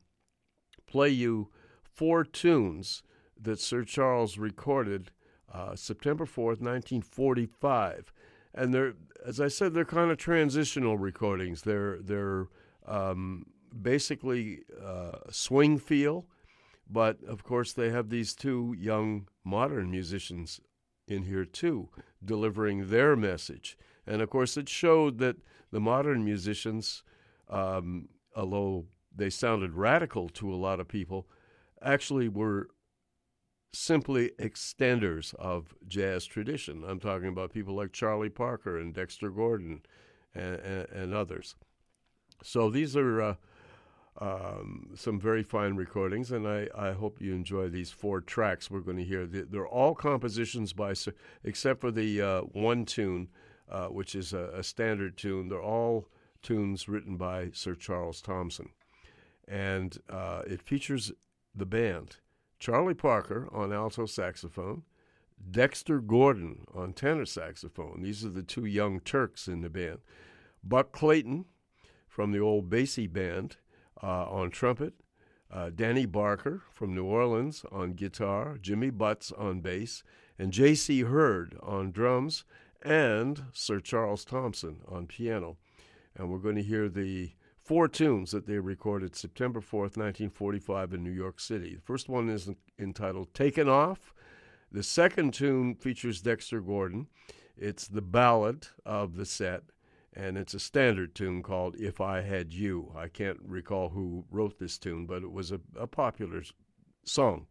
play you four tunes that Sir Charles recorded uh, September 4th, 1945. and they're as I said, they're kind of transitional recordings. They're they're um, basically uh, swing feel, but of course they have these two young modern musicians in here too, delivering their message. And of course, it showed that the modern musicians, um, although they sounded radical to a lot of people, actually were simply extenders of jazz tradition. I'm talking about people like Charlie Parker and Dexter Gordon and, and, and others. So these are uh, um, some very fine recordings, and I, I hope you enjoy these four tracks we're going to hear. They're all compositions by, except for the uh, one tune, uh, which is a, a standard tune. They're all tunes written by Sir Charles Thompson. And uh, it features the band Charlie Parker on alto saxophone, Dexter Gordon on tenor saxophone. These are the two young Turks in the band. Buck Clayton from the old Basie band uh, on trumpet, uh, Danny Barker from New Orleans on guitar, Jimmy Butts on bass, and J.C. Heard on drums, and Sir Charles Thompson on piano. And we're going to hear the four tunes that they recorded September 4th, 1945, in New York City. The first one is entitled Takin' Off. The second tune features Dexter Gordon. It's the ballad of the set, and it's a standard tune called If I Had You. I can't recall who wrote this tune, but it was a, a popular song.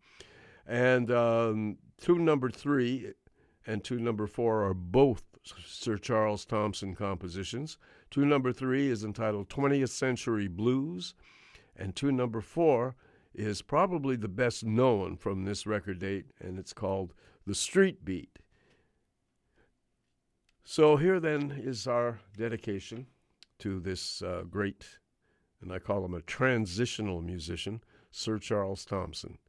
And um, tune number three and tune number four are both Sir Charles Thompson compositions. Tune number three is entitled 20th Century Blues, and tune number four is probably the best known from this record date, and it's called The Street Beat. So here then is our dedication to this uh, great, and I call him a transitional musician, Sir Charles Thompson.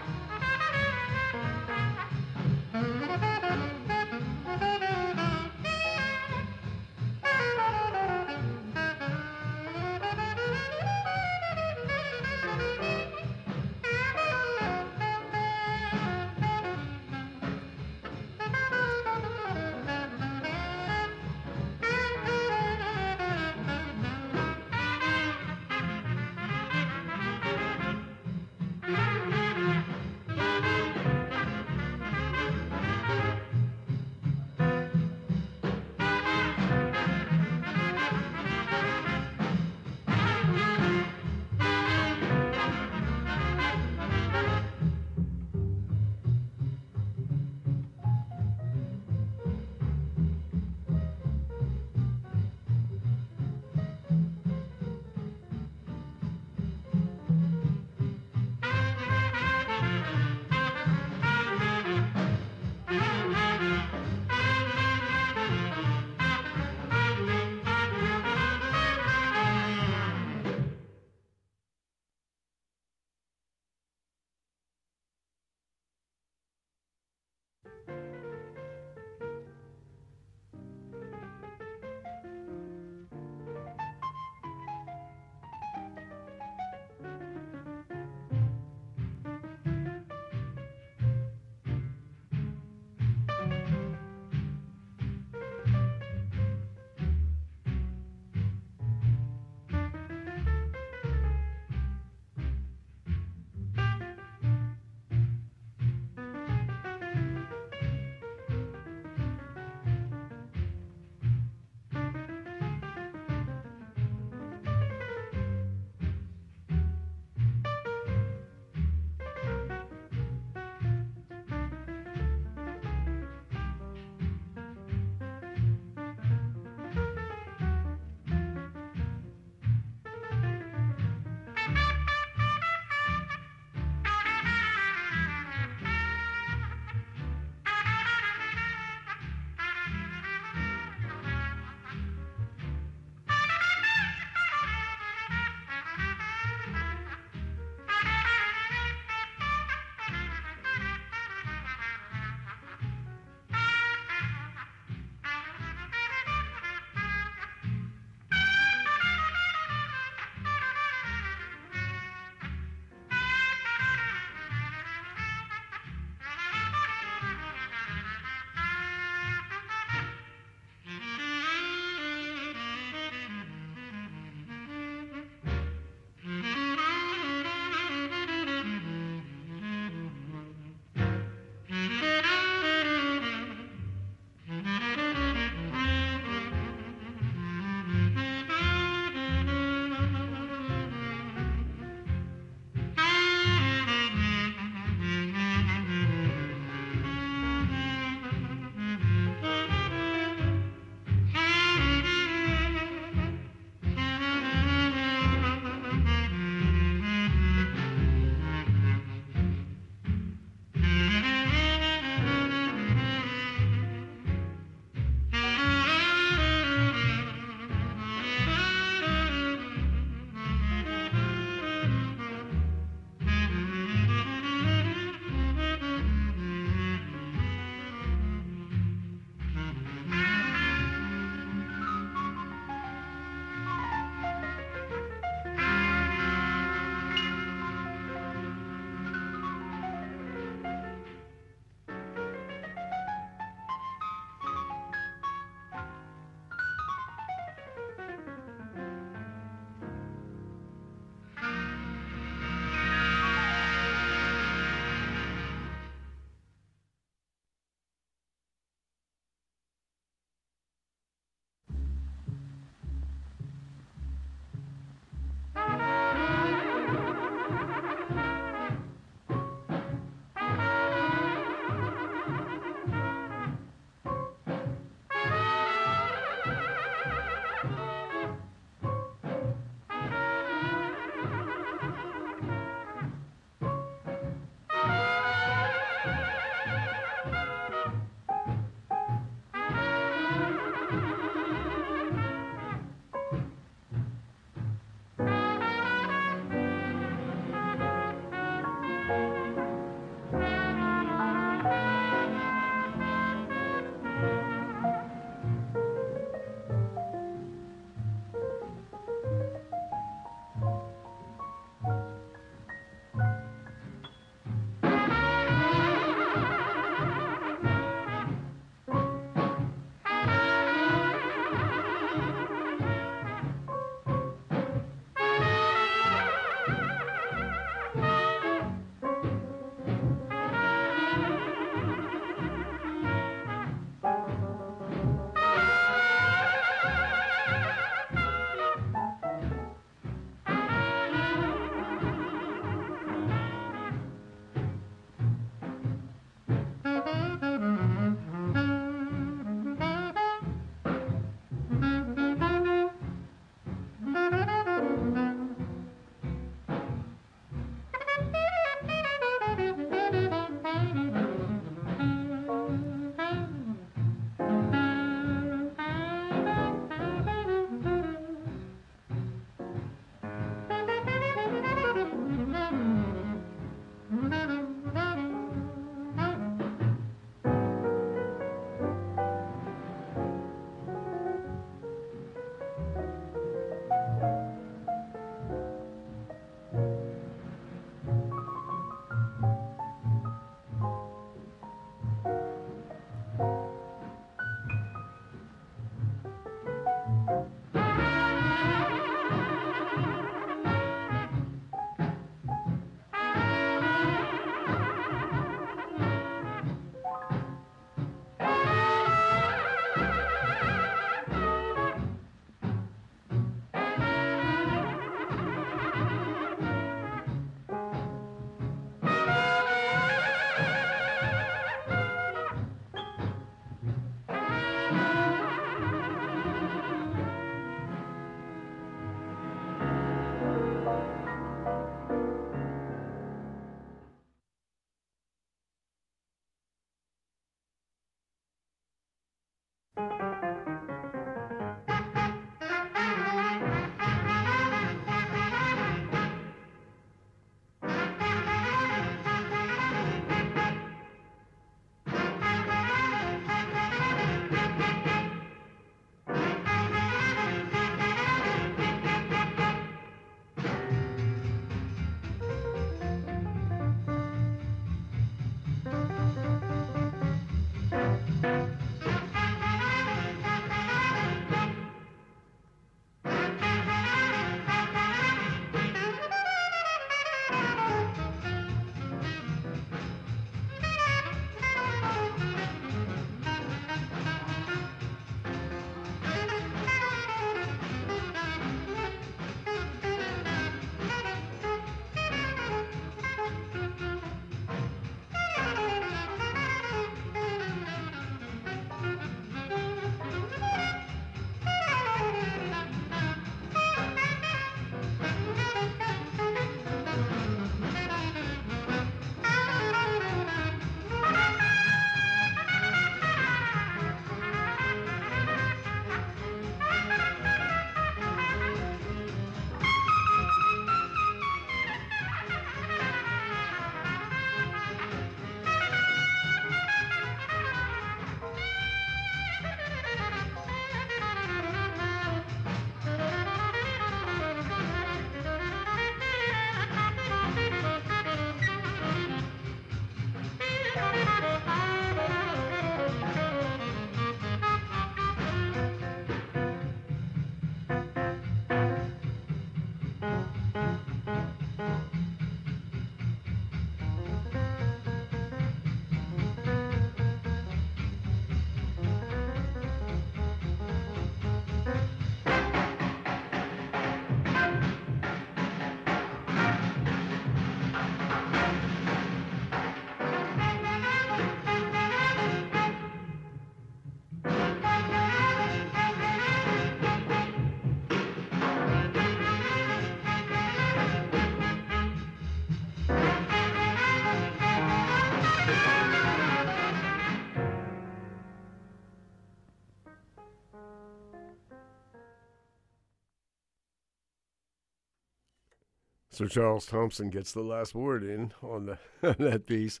Sir Charles Thompson gets the last word in on, the, on that piece.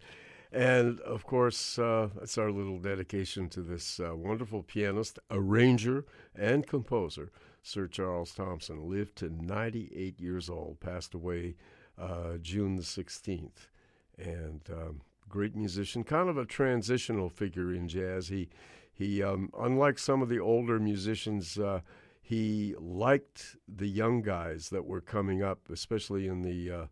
And of course, uh, it's our little dedication to this uh, wonderful pianist, arranger, and composer, Sir Charles Thompson. Lived to 98 years old, passed away uh, June the 16th. And um, great musician, kind of a transitional figure in jazz. He, he um, unlike some of the older musicians, uh, he liked the young guys that were coming up, especially in the uh,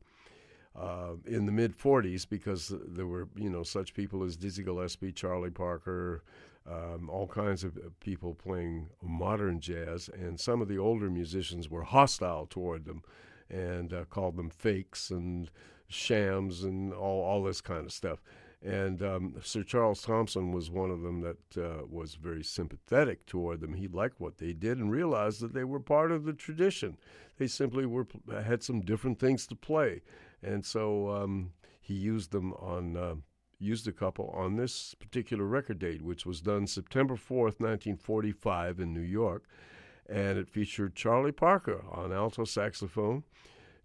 uh, in the mid '40s, because there were you know such people as Dizzy Gillespie, Charlie Parker, um, all kinds of people playing modern jazz, and some of the older musicians were hostile toward them and uh, called them fakes and shams and all all this kind of stuff. And um, Sir Charles Thompson was one of them that uh, was very sympathetic toward them. He liked what they did and realized that they were part of the tradition. They simply were had some different things to play, and so um, he used them on uh, used a couple on this particular record date, which was done September fourth, nineteen forty five, in New York, and it featured Charlie Parker on alto saxophone.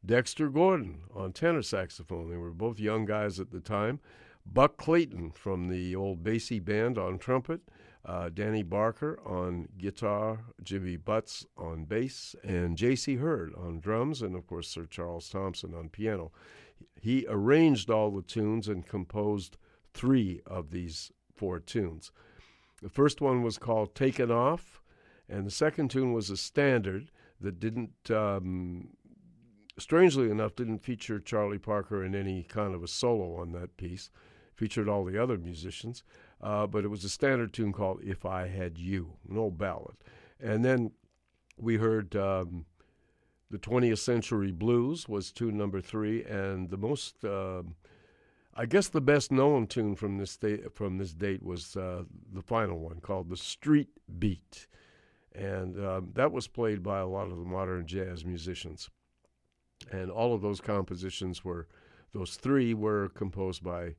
Dexter Gordon on tenor saxophone. They were both young guys at the time. Buck Clayton from the old Basie Band on trumpet, uh, Danny Barker on guitar, Jimmy Butts on bass, and J.C. Heard on drums, and of course Sir Charles Thompson on piano. He arranged all the tunes and composed three of these four tunes. The first one was called Takin' Off, and the second tune was a standard that didn't um, strangely enough, didn't feature Charlie Parker in any kind of a solo on that piece featured all the other musicians, uh, but it was a standard tune called If I Had You, an old ballad. And then we heard um, the 20th Century Blues was tune number three, and the most, uh, I guess, the best known tune from this date, from this date was uh, the final one called the Street Beat, and um, that was played by a lot of the modern jazz musicians. And all of those compositions were, those three were composed by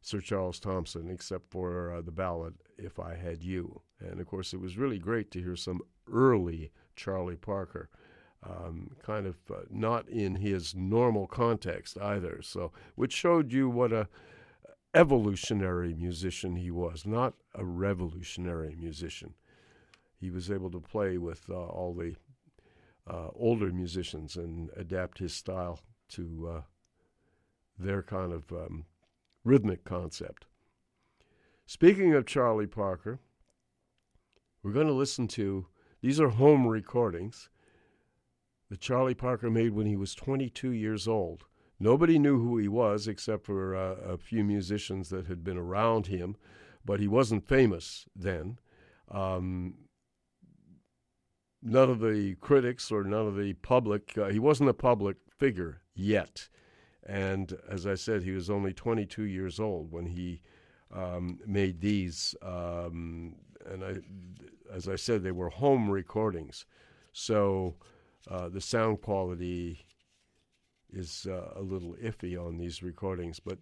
Sir Charles Thompson, except for uh, the ballad "If I Had You." And of course, it was really great to hear some early Charlie Parker, um, kind of uh, not in his normal context either. So, which showed you what a evolutionary musician he was, not a revolutionary musician. He was able to play with uh, all the uh, older musicians and adapt his style to uh, their kind of um, rhythmic concept. Speaking of Charlie Parker, we're going to listen to these are home recordings that Charlie Parker made when he was 22 years old. Nobody knew who he was except for uh, a few musicians that had been around him, but he wasn't famous then. Um, none of the critics or none of the public, uh, he wasn't a public figure yet. And as I said, he was only 22 years old when he um, made these. Um, and I, as I said, they were home recordings. So uh, the sound quality is uh, a little iffy on these recordings, but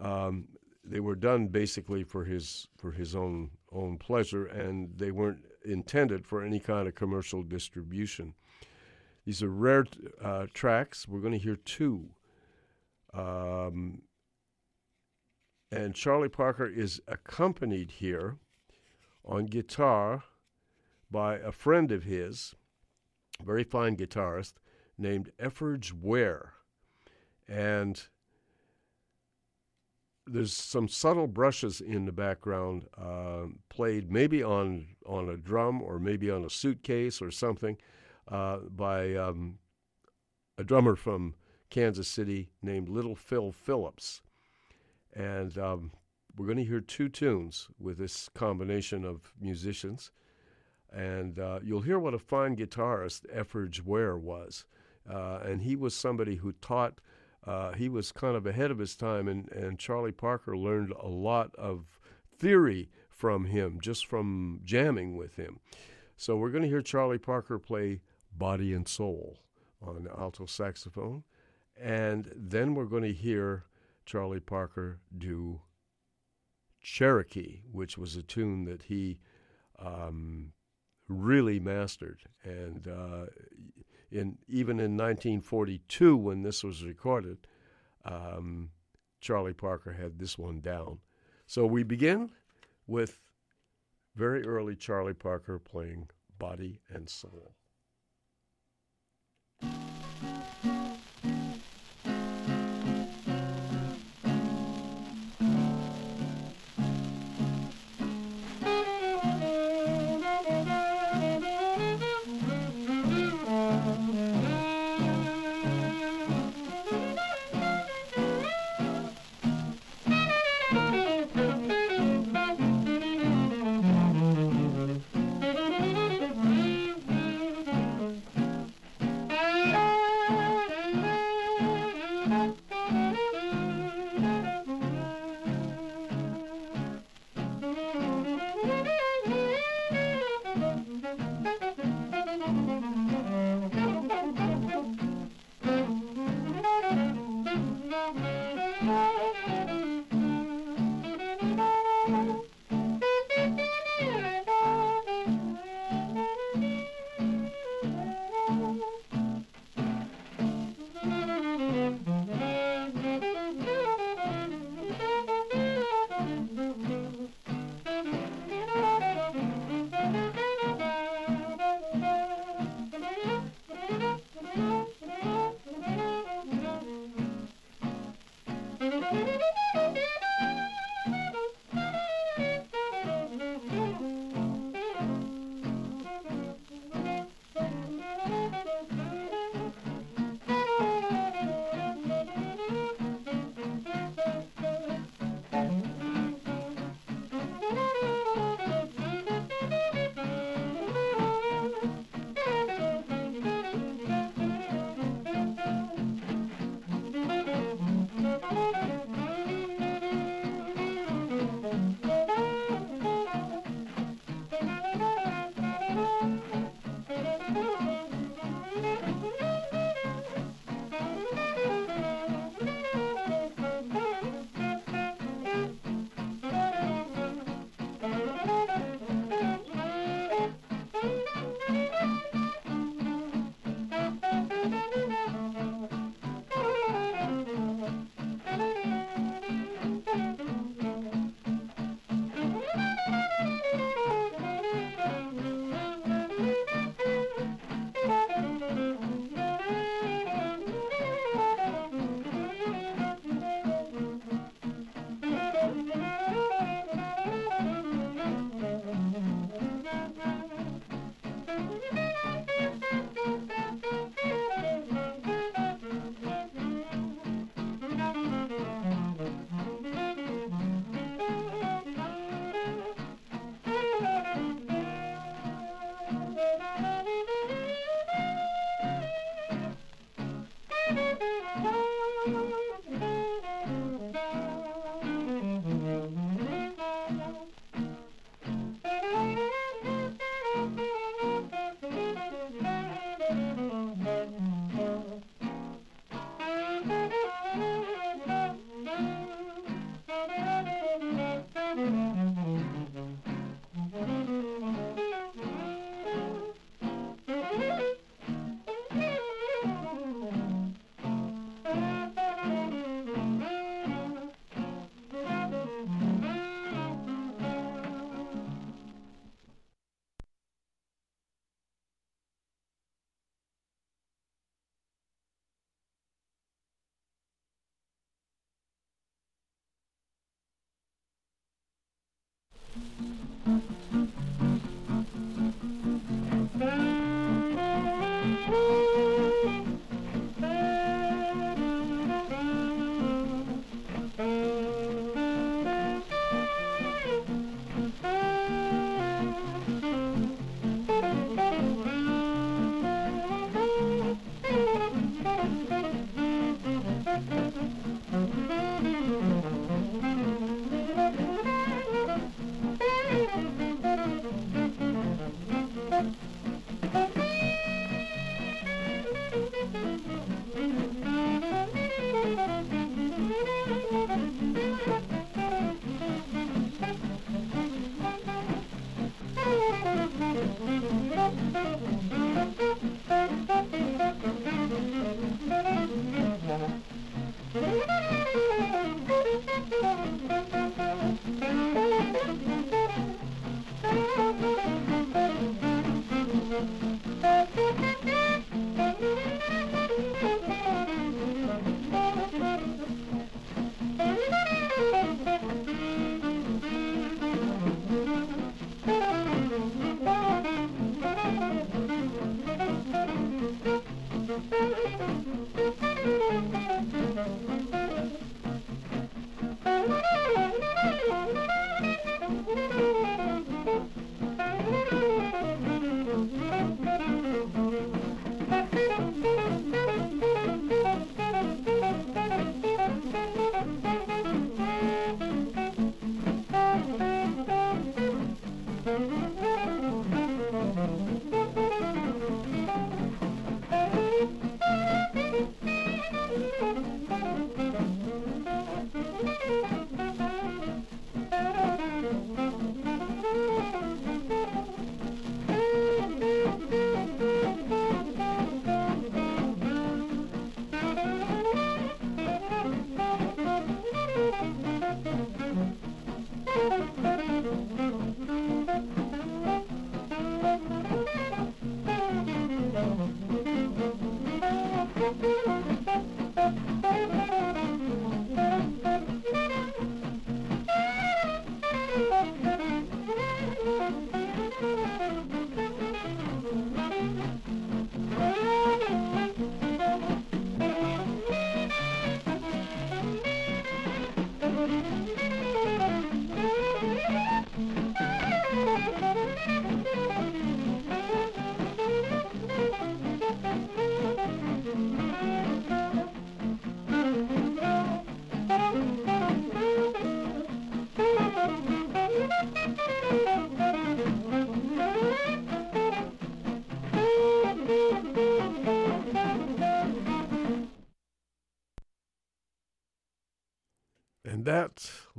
um, they were done basically for his for his own own pleasure, and they weren't intended for any kind of commercial distribution. These are rare uh, tracks. We're going to hear two um, and Charlie Parker is accompanied here on guitar by a friend of his, very fine guitarist named Efferge Ware. And there's some subtle brushes in the background, uh, played maybe on on a drum or maybe on a suitcase or something, uh, by um, a drummer from Kansas City named Little Phil Phillips. And um, we're going to hear two tunes with this combination of musicians. And uh, you'll hear what a fine guitarist Efferge Ware was. Uh, and he was somebody who taught, uh, he was kind of ahead of his time, and, and Charlie Parker learned a lot of theory from him, just from jamming with him. So we're going to hear Charlie Parker play Body and Soul on alto saxophone. And then we're going to hear Charlie Parker do Cherokee, which was a tune that he um, really mastered. And uh, in even in 1942 when this was recorded, um, Charlie Parker had this one down. So we begin with very early Charlie Parker playing Body and Soul.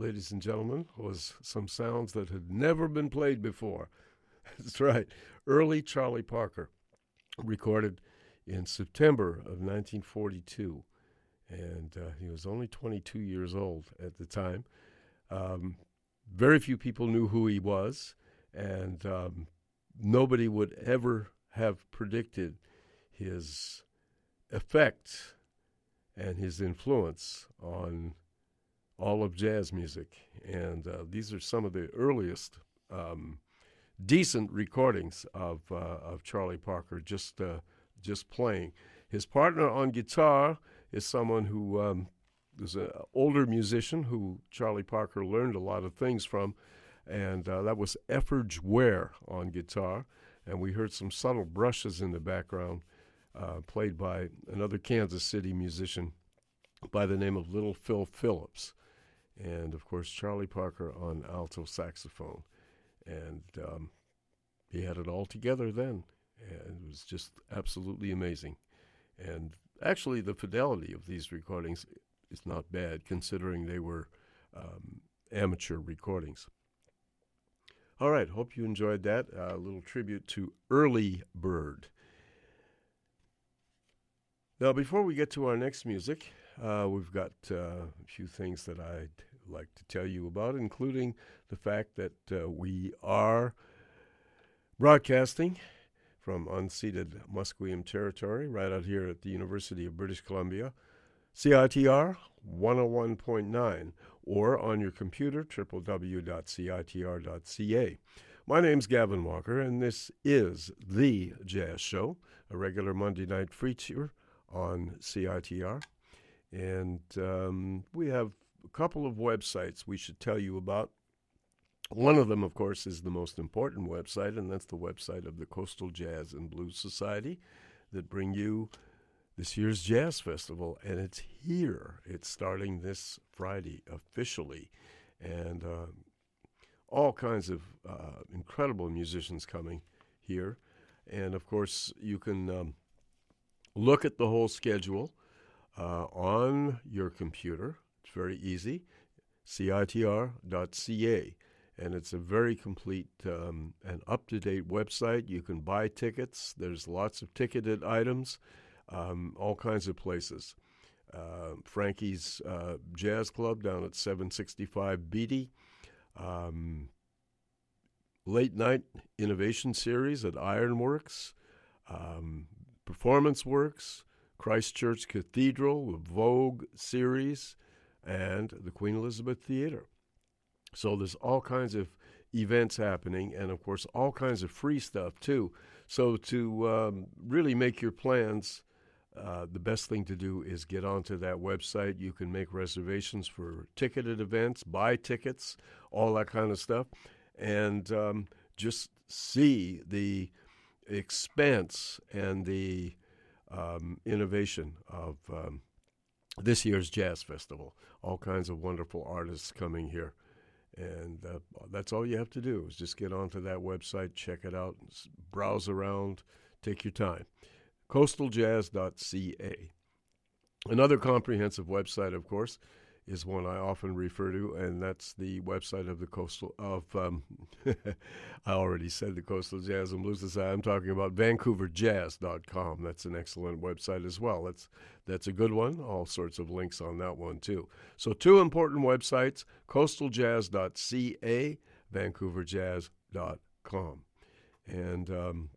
Ladies and gentlemen, was some sounds that had never been played before. That's right. Early Charlie Parker, recorded in September of 1942. And uh, he was only 22 years old at the time. Um, very few people knew who he was, and um, nobody would ever have predicted his effect and his influence on all of jazz music. And uh, these are some of the earliest um, decent recordings of uh, of Charlie Parker just uh, just playing. His partner on guitar is someone who um, an older musician who Charlie Parker learned a lot of things from, and uh, that was Efferge Ware on guitar. And we heard some subtle brushes in the background, uh, played by another Kansas City musician by the name of Little Phil Phillips and of course Charlie Parker on alto saxophone, and um, he had it all together then, and it was just absolutely amazing. And actually, the fidelity of these recordings is not bad, considering they were um, amateur recordings. All right, hope you enjoyed that. A uh, little tribute to Early Bird. Now, before we get to our next music, uh, we've got uh, a few things that I'd like to tell you about, including the fact that uh, we are broadcasting from unceded Musqueam territory right out here at the University of British Columbia. CITR 101.9 or on your computer www.citr.ca. My name's Gavin Walker, and this is The Jazz Show, a regular Monday night feature on CITR. And um, we have a couple of websites we should tell you about. One of them, of course, is the most important website, and that's the website of the Coastal Jazz and Blues Society that bring you this year's Jazz Festival. And it's here. It's starting this Friday officially. And uh, all kinds of uh, incredible musicians coming here. And of course, you can um, look at the whole schedule uh, on your computer it's very easy. CITR.ca. And it's a very complete um, and up to date website. You can buy tickets. There's lots of ticketed items, um, all kinds of places. Uh, Frankie's uh, Jazz Club down at 765 Beatty. Um, late night innovation series at Ironworks, um, Performance Works, Christchurch Cathedral, the Vogue series, and the Queen Elizabeth Theater. So there's all kinds of events happening, and of course, all kinds of free stuff too. So to um, really make your plans, uh, the best thing to do is get onto that website. You can make reservations for ticketed events, buy tickets, all that kind of stuff, and um, just see the expense and the um, innovation of um, this year's Jazz Festival. All kinds of wonderful artists coming here. And uh, that's all you have to do is just get onto that website, check it out, browse around, take your time. Coastaljazz.ca. Another comprehensive website, of course, is one I often refer to, and that's the website of the coastal of. Um, I already said the Coastal Jazz and Blues Society. I'm talking about VancouverJazz.com. That's an excellent website as well. That's that's a good one. All sorts of links on that one too. So two important websites: CoastalJazz.ca, VancouverJazz.com, and um,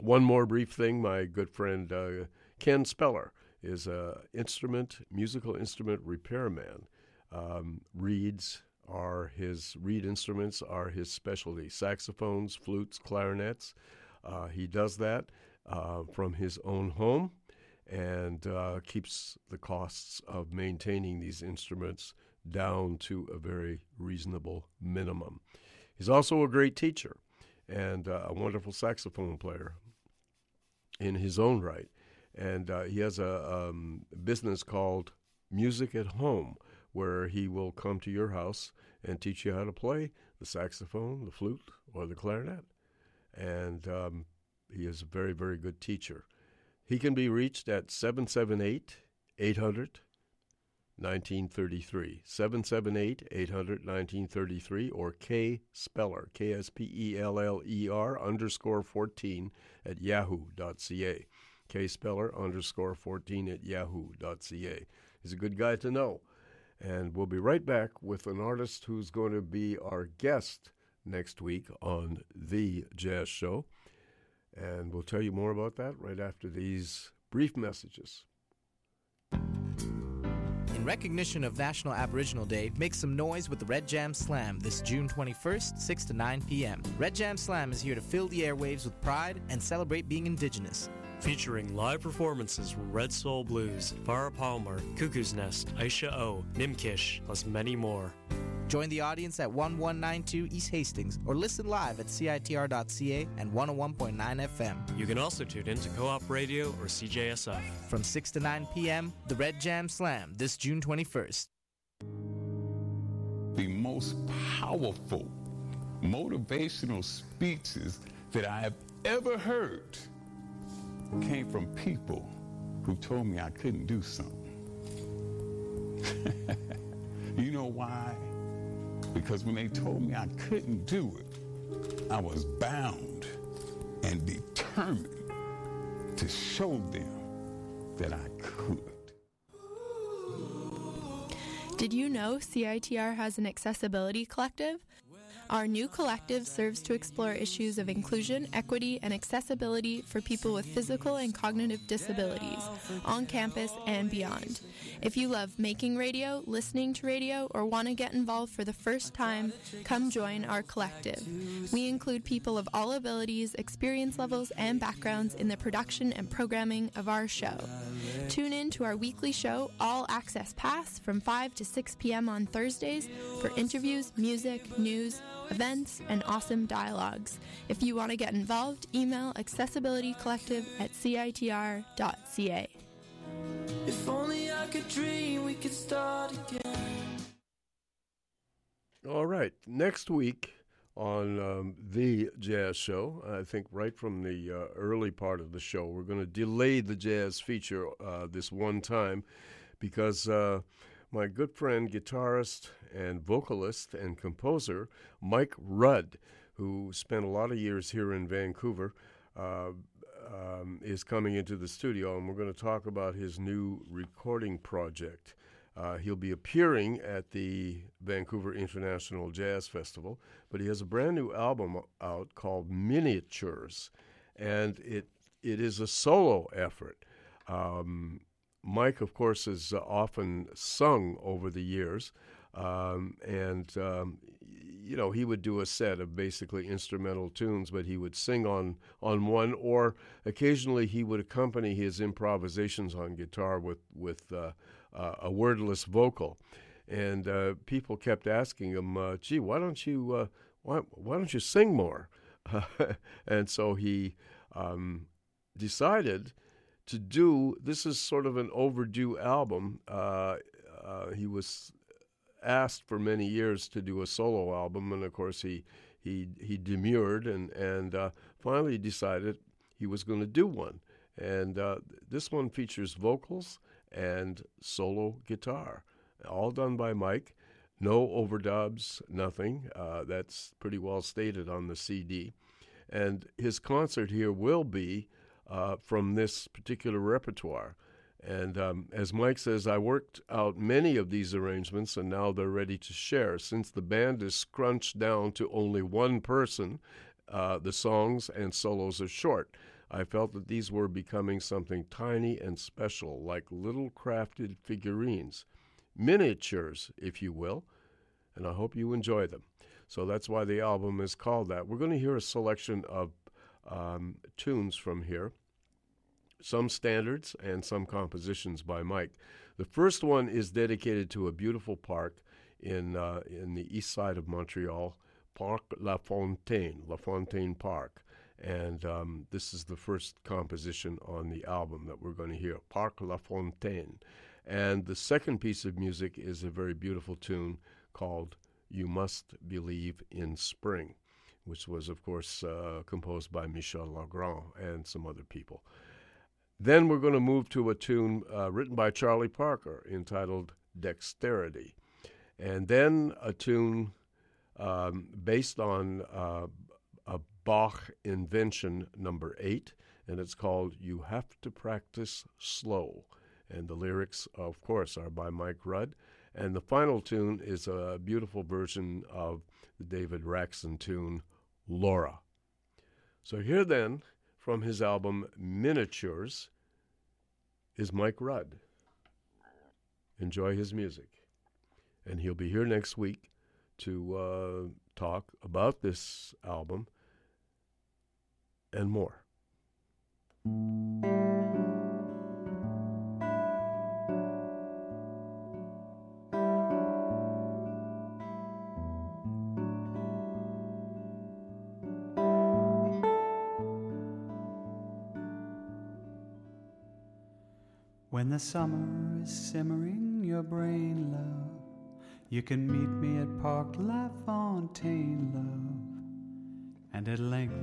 one more brief thing. My good friend uh, Ken Speller is a instrument musical instrument repairman. Um, reeds are his reed instruments are his specialty: saxophones, flutes, clarinets. Uh, he does that uh, from his own home and uh, keeps the costs of maintaining these instruments down to a very reasonable minimum. He's also a great teacher, and uh, a wonderful saxophone player in his own right. And uh, he has a um, business called Music at Home, where he will come to your house and teach you how to play the saxophone, the flute, or the clarinet. And um, he is a very, very good teacher. He can be reached at 778 800 1933. 778 800 1933 or K Speller, K S P E L L E R underscore 14 at yahoo.ca. K Speller underscore 14 at yahoo.ca. He's a good guy to know. And we'll be right back with an artist who's going to be our guest next week on The Jazz Show. And we'll tell you more about that right after these brief messages. In recognition of National Aboriginal Day, make some noise with the Red Jam Slam this June 21st, 6 to 9 p.m. Red Jam Slam is here to fill the airwaves with pride and celebrate being Indigenous. Featuring live performances from Red Soul Blues, Farrah Palmer, Cuckoo's Nest, Aisha O, Nimkish, plus many more. Join the audience at 1192 East Hastings or listen live at CITR.ca and 101.9 FM. You can also tune in to Co op Radio or CJSF. From 6 to 9 p.m., the Red Jam Slam this June 21st. The most powerful motivational speeches that I have ever heard came from people who told me I couldn't do something. you know why? Because when they told me I couldn't do it, I was bound and determined to show them that I could. Did you know CITR has an accessibility collective? Our new collective serves to explore issues of inclusion, equity, and accessibility for people with physical and cognitive disabilities on campus and beyond. If you love making radio, listening to radio, or want to get involved for the first time, come join our collective. We include people of all abilities, experience levels, and backgrounds in the production and programming of our show. Tune in to our weekly show, All Access Pass, from 5 to 6 p.m. on Thursdays for interviews, music, news, events, and awesome dialogues. If you want to get involved, email accessibilitycollective at citr.ca. If only I could dream we could start again. All right. Next week on um, the jazz show, I think right from the uh, early part of the show, we're going to delay the jazz feature uh, this one time because uh, my good friend, guitarist, and vocalist and composer Mike Rudd, who spent a lot of years here in Vancouver, uh, um, is coming into the studio, and we're going to talk about his new recording project. Uh, he'll be appearing at the Vancouver International Jazz Festival, but he has a brand new album out called Miniatures, and it it is a solo effort. Um, Mike, of course, has uh, often sung over the years, um, and um, you know he would do a set of basically instrumental tunes, but he would sing on on one, or occasionally he would accompany his improvisations on guitar with with uh, uh, a wordless vocal. And uh, people kept asking him, uh, "Gee, why don't you uh, why why don't you sing more?" and so he um, decided to do this is sort of an overdue album. Uh, uh, he was asked for many years to do a solo album, and of course he he he demurred and and uh, finally decided he was going to do one. And uh, this one features vocals and solo guitar, all done by Mike. No overdubs, nothing. Uh, that's pretty well stated on the CD. And his concert here will be uh, from this particular repertoire. And um, as Mike says, I worked out many of these arrangements and now they're ready to share. Since the band is scrunched down to only one person, uh, the songs and solos are short. I felt that these were becoming something tiny and special, like little crafted figurines, miniatures, if you will, and I hope you enjoy them. So that's why the album is called that. We're going to hear a selection of um, tunes from here, some standards and some compositions by Mike. The first one is dedicated to a beautiful park in uh, in the east side of Montreal, Parc La Fontaine, La Fontaine Park. And um, this is the first composition on the album that we're going to hear, Parc La Fontaine. And the second piece of music is a very beautiful tune called You Must Believe in Spring, which was, of course, uh, composed by Michel Legrand and some other people. Then we're going to move to a tune uh, written by Charlie Parker entitled Dexterity. And then a tune um, based on uh, a Bach invention number eight, and it's called You Have to Practice Slow. And the lyrics, of course, are by Mike Rudd. And the final tune is a beautiful version of the David Raksin tune, Laura. So here then, from his album Miniatures, is Mike Rudd. Enjoy his music. And he'll be here next week to uh, talk about this album and more. The summer is simmering your brain, love, you can meet me at Parc La Fontaine, love. And at length,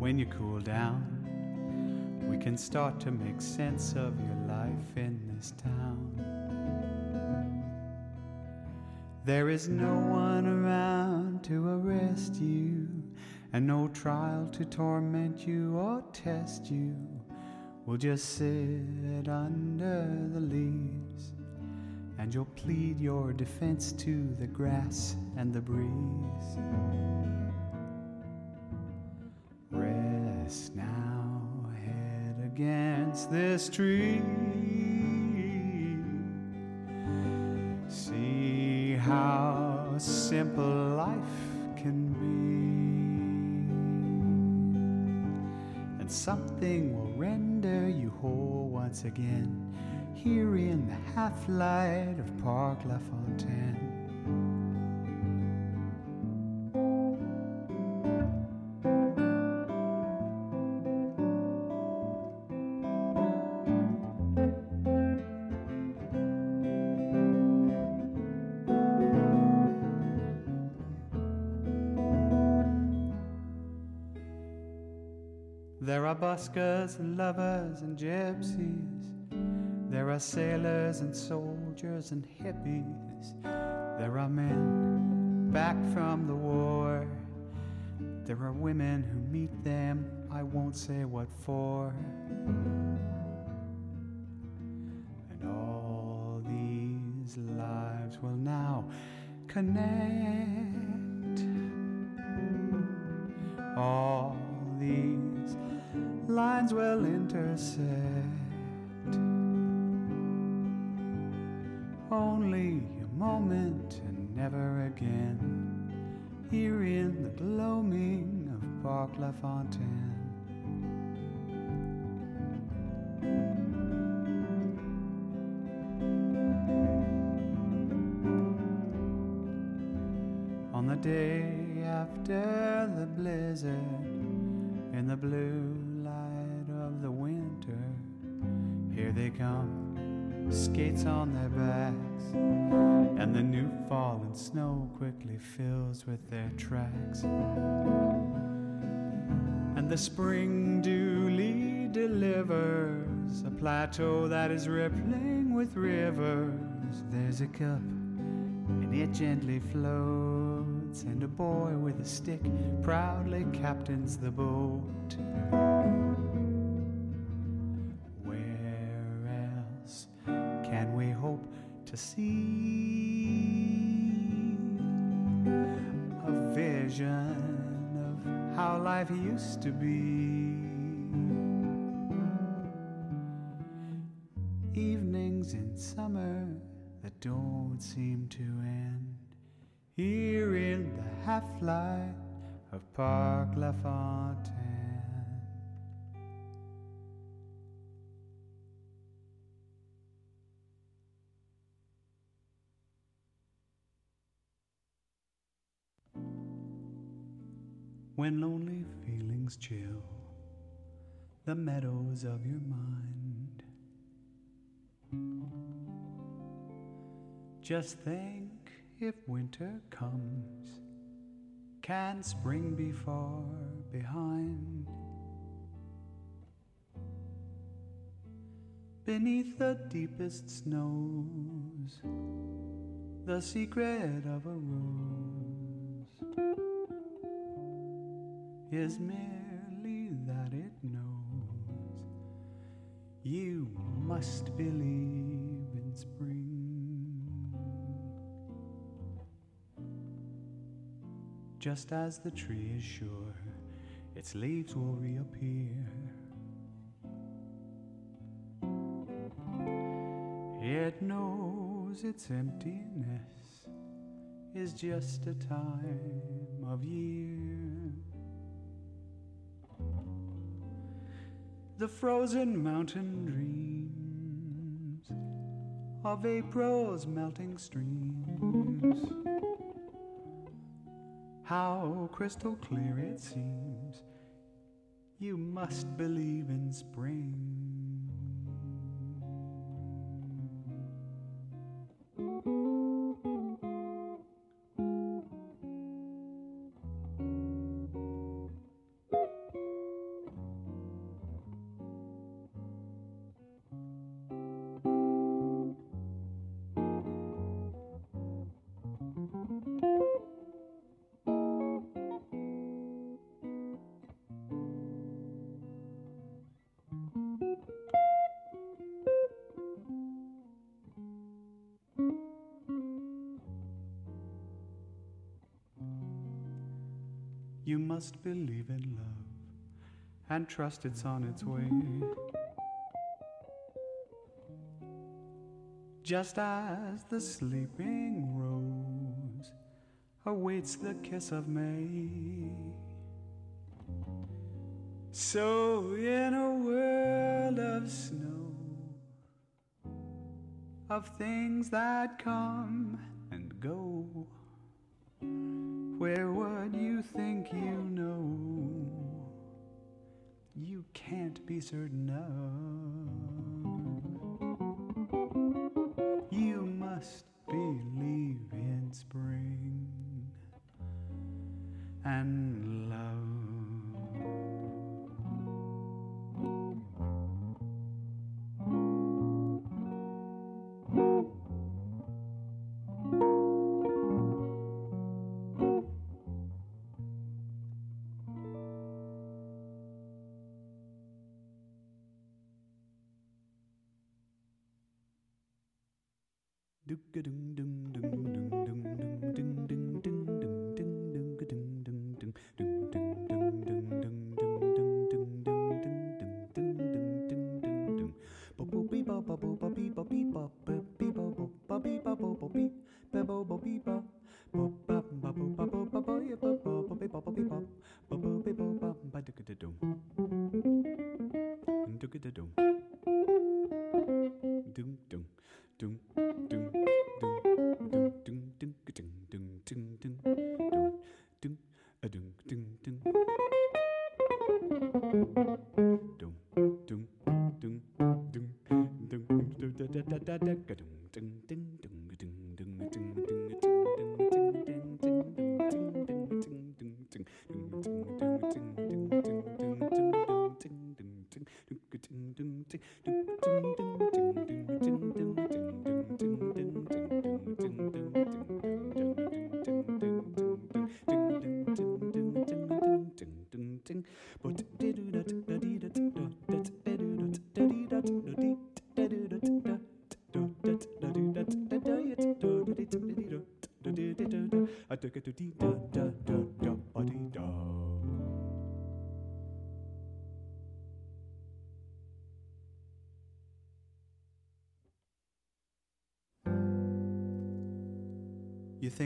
when you cool down, we can start to make sense of your life in this town. There is no one around to arrest you, and no trial to torment you or test you. We'll just sit under the leaves, and you'll plead your defense to the grass and the breeze. Rest now, head against this tree. See how simple life can be, something will render you whole once again here in the half light of Parc La Fontaine. Buskers and lovers and gypsies. There are sailors and soldiers and hippies. There are men back from the war. There are women who meet them, I won't say what for. And all these lives will now connect. Lines will intersect. Only a moment and never again. Here in the gloaming of Parc La Fontaine. On the day after the blizzard, in the blue here they come, skates on their backs, and the new fallen snow quickly fills with their tracks. And the spring duly delivers a plateau that is rippling with rivers. There's a cup, and it gently floats, and a boy with a stick proudly captains the boat. To see a vision of how life used to be? Evenings in summer that don't seem to end. Here in the half light of Parc La Fontaine. When lonely feelings chill the meadows of your mind. Just think if winter comes, can spring be far behind? Beneath the deepest snows, the secret of a rose is merely that it knows you must believe in spring. Just as the tree is sure its leaves will reappear. It knows its emptiness is just a time of year. The frozen mountain dreams of April's melting streams. How crystal clear it seems. You must believe in spring. Must believe in love and trust it's on its way. Just as the sleeping rose awaits the kiss of May. So, in a world of snow, of things that come and go, where would you think you know? You can't be certain of.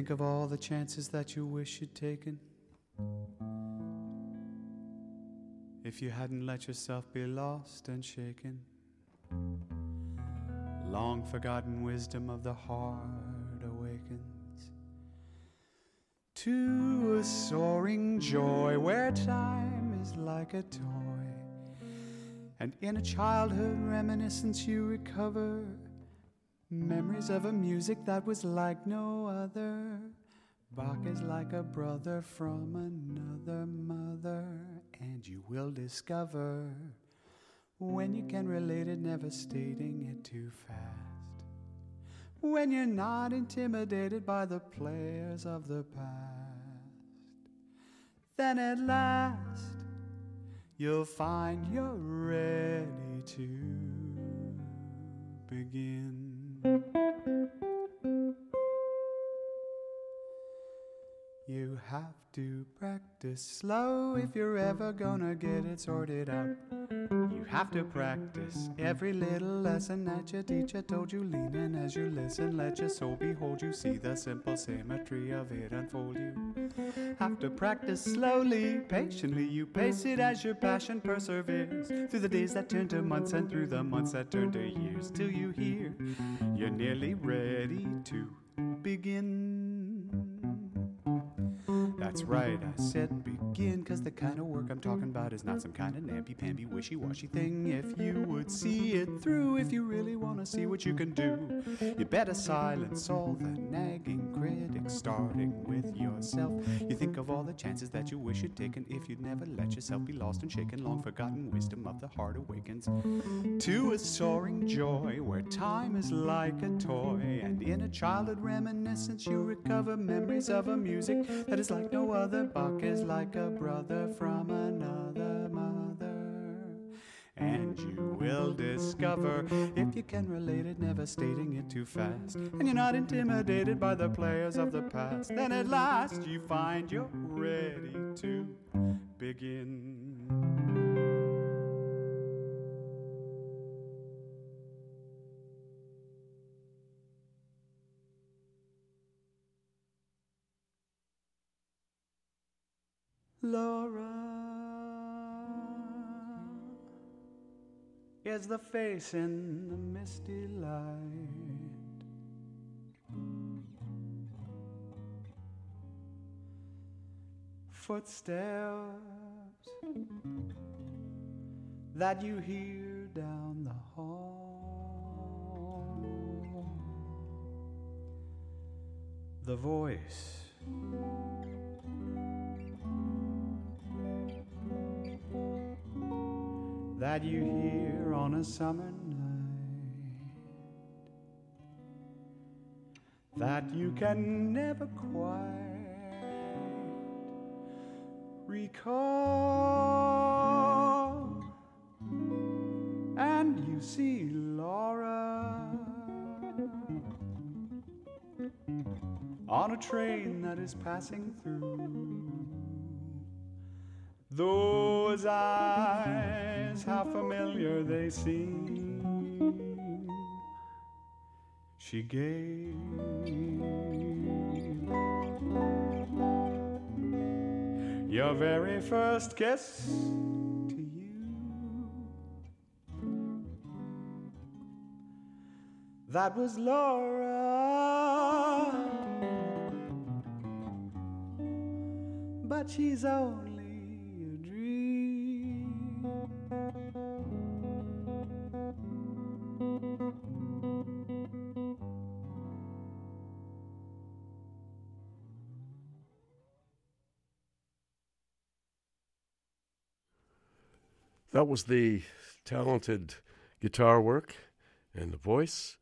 Think of all the chances that you wish you'd taken. If you hadn't let yourself be lost and shaken, long forgotten wisdom of the heart awakens to a soaring joy where time is like a toy. And in a childhood reminiscence, you recover memories of a music that was like no other. Bach is like a brother from another mother, and you will discover when you can relate it, never stating it too fast. When you're not intimidated by the players of the past, then at last you'll find you're ready to begin. Música You have to practice slow if you're ever gonna get it sorted out. You have to practice every little lesson that your teacher told you. Lean in as you listen, let your soul behold you. See the simple symmetry of it unfold you. Have to practice slowly, patiently. You pace it as your passion perseveres. Through the days that turn to months and through the months that turn to years. Till you hear you're nearly ready to begin. That's right, I said begin, cause the kind of work I'm talking about is not some kind of namby-pamby, wishy-washy thing. If you would see it through, if you really want to see what you can do, you better silence all the nagging critics, starting with yourself. You think of all the chances that you wish you'd taken if you'd never let yourself be lost and shaken. Long forgotten wisdom of the heart awakens to a soaring joy where time is like a toy, and in a childhood reminiscence you recover memories of a music that is like no other. Bach is like a brother from another mother. And you will discover if you can relate it, never stating it too fast. And you're not intimidated by the players of the past. Then at last you find you're ready to begin. Laura is the face in the misty light. Footsteps that you hear down the hall. The voice that you hear on a summer night that you can never quite recall. And you see Laura on a train that is passing through. Those eyes, how familiar they seem. She gave your very first kiss to you. That was Laura. But she's only That was the talented guitar work and the voice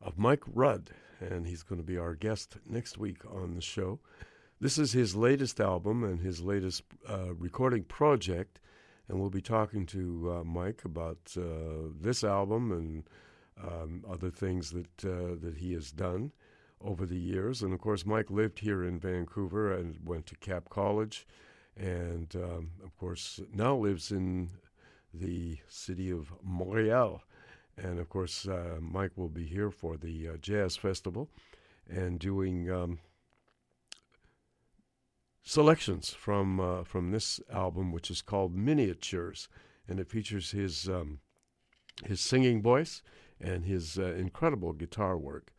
of Mike Rud, and he's going to be our guest next week on the show. This is his latest album and his latest uh, recording project, and we'll be talking to uh, Mike about uh, this album and um, other things that uh, that he has done over the years. And of course, Mike lived here in Vancouver and went to Cap College, and um, of course now lives in the city of Montreal. And of course, uh, Mike will be here for the uh, Jazz Festival and doing um, selections from uh, from this album, which is called Miniatures, and it features his um, his singing voice and his uh, incredible guitar work,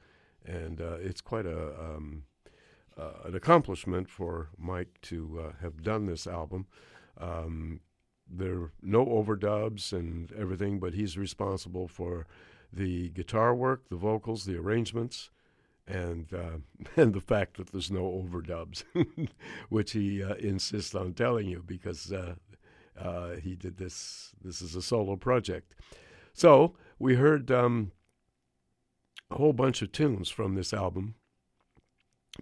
and uh, it's quite a um, uh, an accomplishment for Mike to uh, have done this album. Um, there are no overdubs and everything, but he's responsible for the guitar work, the vocals, the arrangements, and uh, and the fact that there's no overdubs, which he uh, insists on telling you because uh, uh, he did this. This is a solo project. So we heard um, a whole bunch of tunes from this album,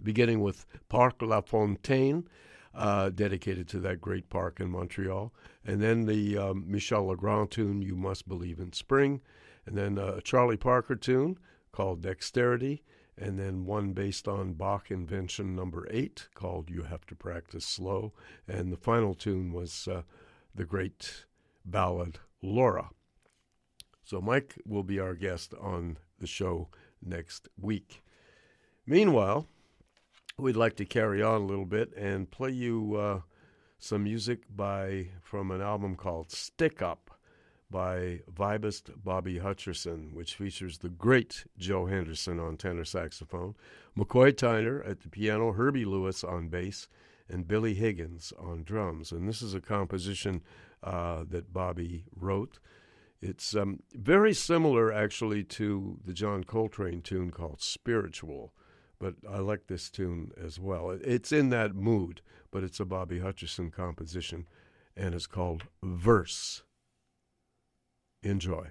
beginning with Parc La Fontaine, uh, dedicated to that great park in Montreal, and then the um, Michel Legrand tune "You Must Believe in Spring," and then a Charlie Parker tune called "Dexterity." and then one based on Bach Invention Number Eight called "You Have to Practice Slow," and the final tune was uh, the great ballad "Laura." So Mike will be our guest on the show next week. Meanwhile, we'd like to carry on a little bit and play you uh, some music by from an album called "Stick Up." by vibist Bobby Hutcherson, which features the great Joe Henderson on tenor saxophone, McCoy Tyner at the piano, Herbie Lewis on bass, and Billy Higgins on drums. And this is a composition uh, that Bobby wrote. It's um, very similar, actually, to the John Coltrane tune called Spiritual, but I like this tune as well. It's in that mood, but it's a Bobby Hutcherson composition, and it's called Verse. Enjoy.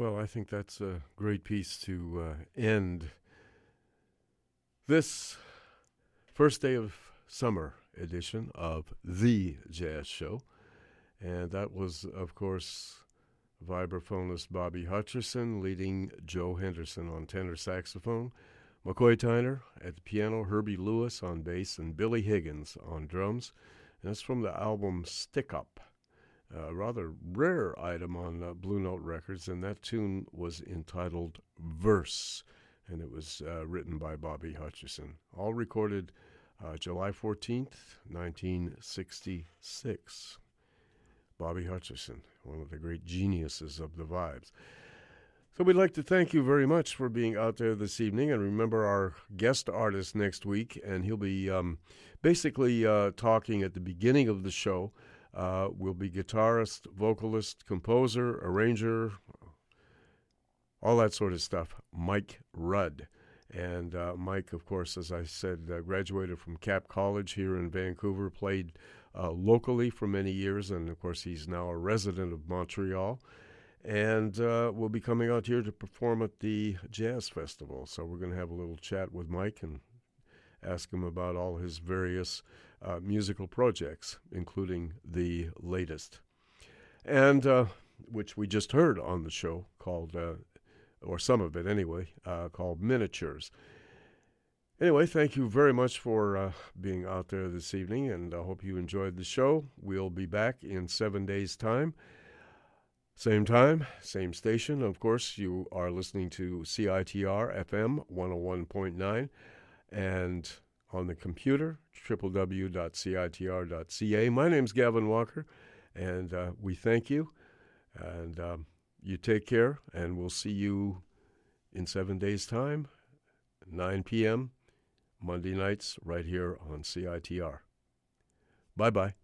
Well, I think that's a great piece to uh, end this first day of summer edition of The Jazz Show. And that was, of course, vibraphonist Bobby Hutcherson leading Joe Henderson on tenor saxophone, McCoy Tyner at the piano, Herbie Lewis on bass, and Billy Higgins on drums. And that's from the album Stick Up a rather rare item on uh, Blue Note Records, and that tune was entitled Verse, and it was uh, written by Bobby Hutcherson. All recorded uh, July 14th, 1966. Bobby Hutcherson, one of the great geniuses of the vibes. So we'd like to thank you very much for being out there this evening, and remember our guest artist next week, and he'll be um, basically uh, talking at the beginning of the show uh, will be guitarist, vocalist, composer, arranger, all that sort of stuff. Mike Rud. And uh, Mike, of course, as I said, uh, graduated from Cap College here in Vancouver, played uh, locally for many years, and of course, he's now a resident of Montreal. And uh, will be coming out here to perform at the Jazz Festival. So we're going to have a little chat with Mike and ask him about all his various uh, musical projects, including the latest, and uh, which we just heard on the show called, uh, or some of it anyway, uh, called Miniatures. Anyway, thank you very much for uh, being out there this evening, and I hope you enjoyed the show. We'll be back in seven days' time. Same time, same station. Of course, you are listening to CITR FM 101.9 and on the computer, www.citr.ca. My name's Gavin Walker, and uh, we thank you. And um, you take care, and we'll see you in seven days' time, 9 p.m., Monday nights, right here on CITR. Bye bye.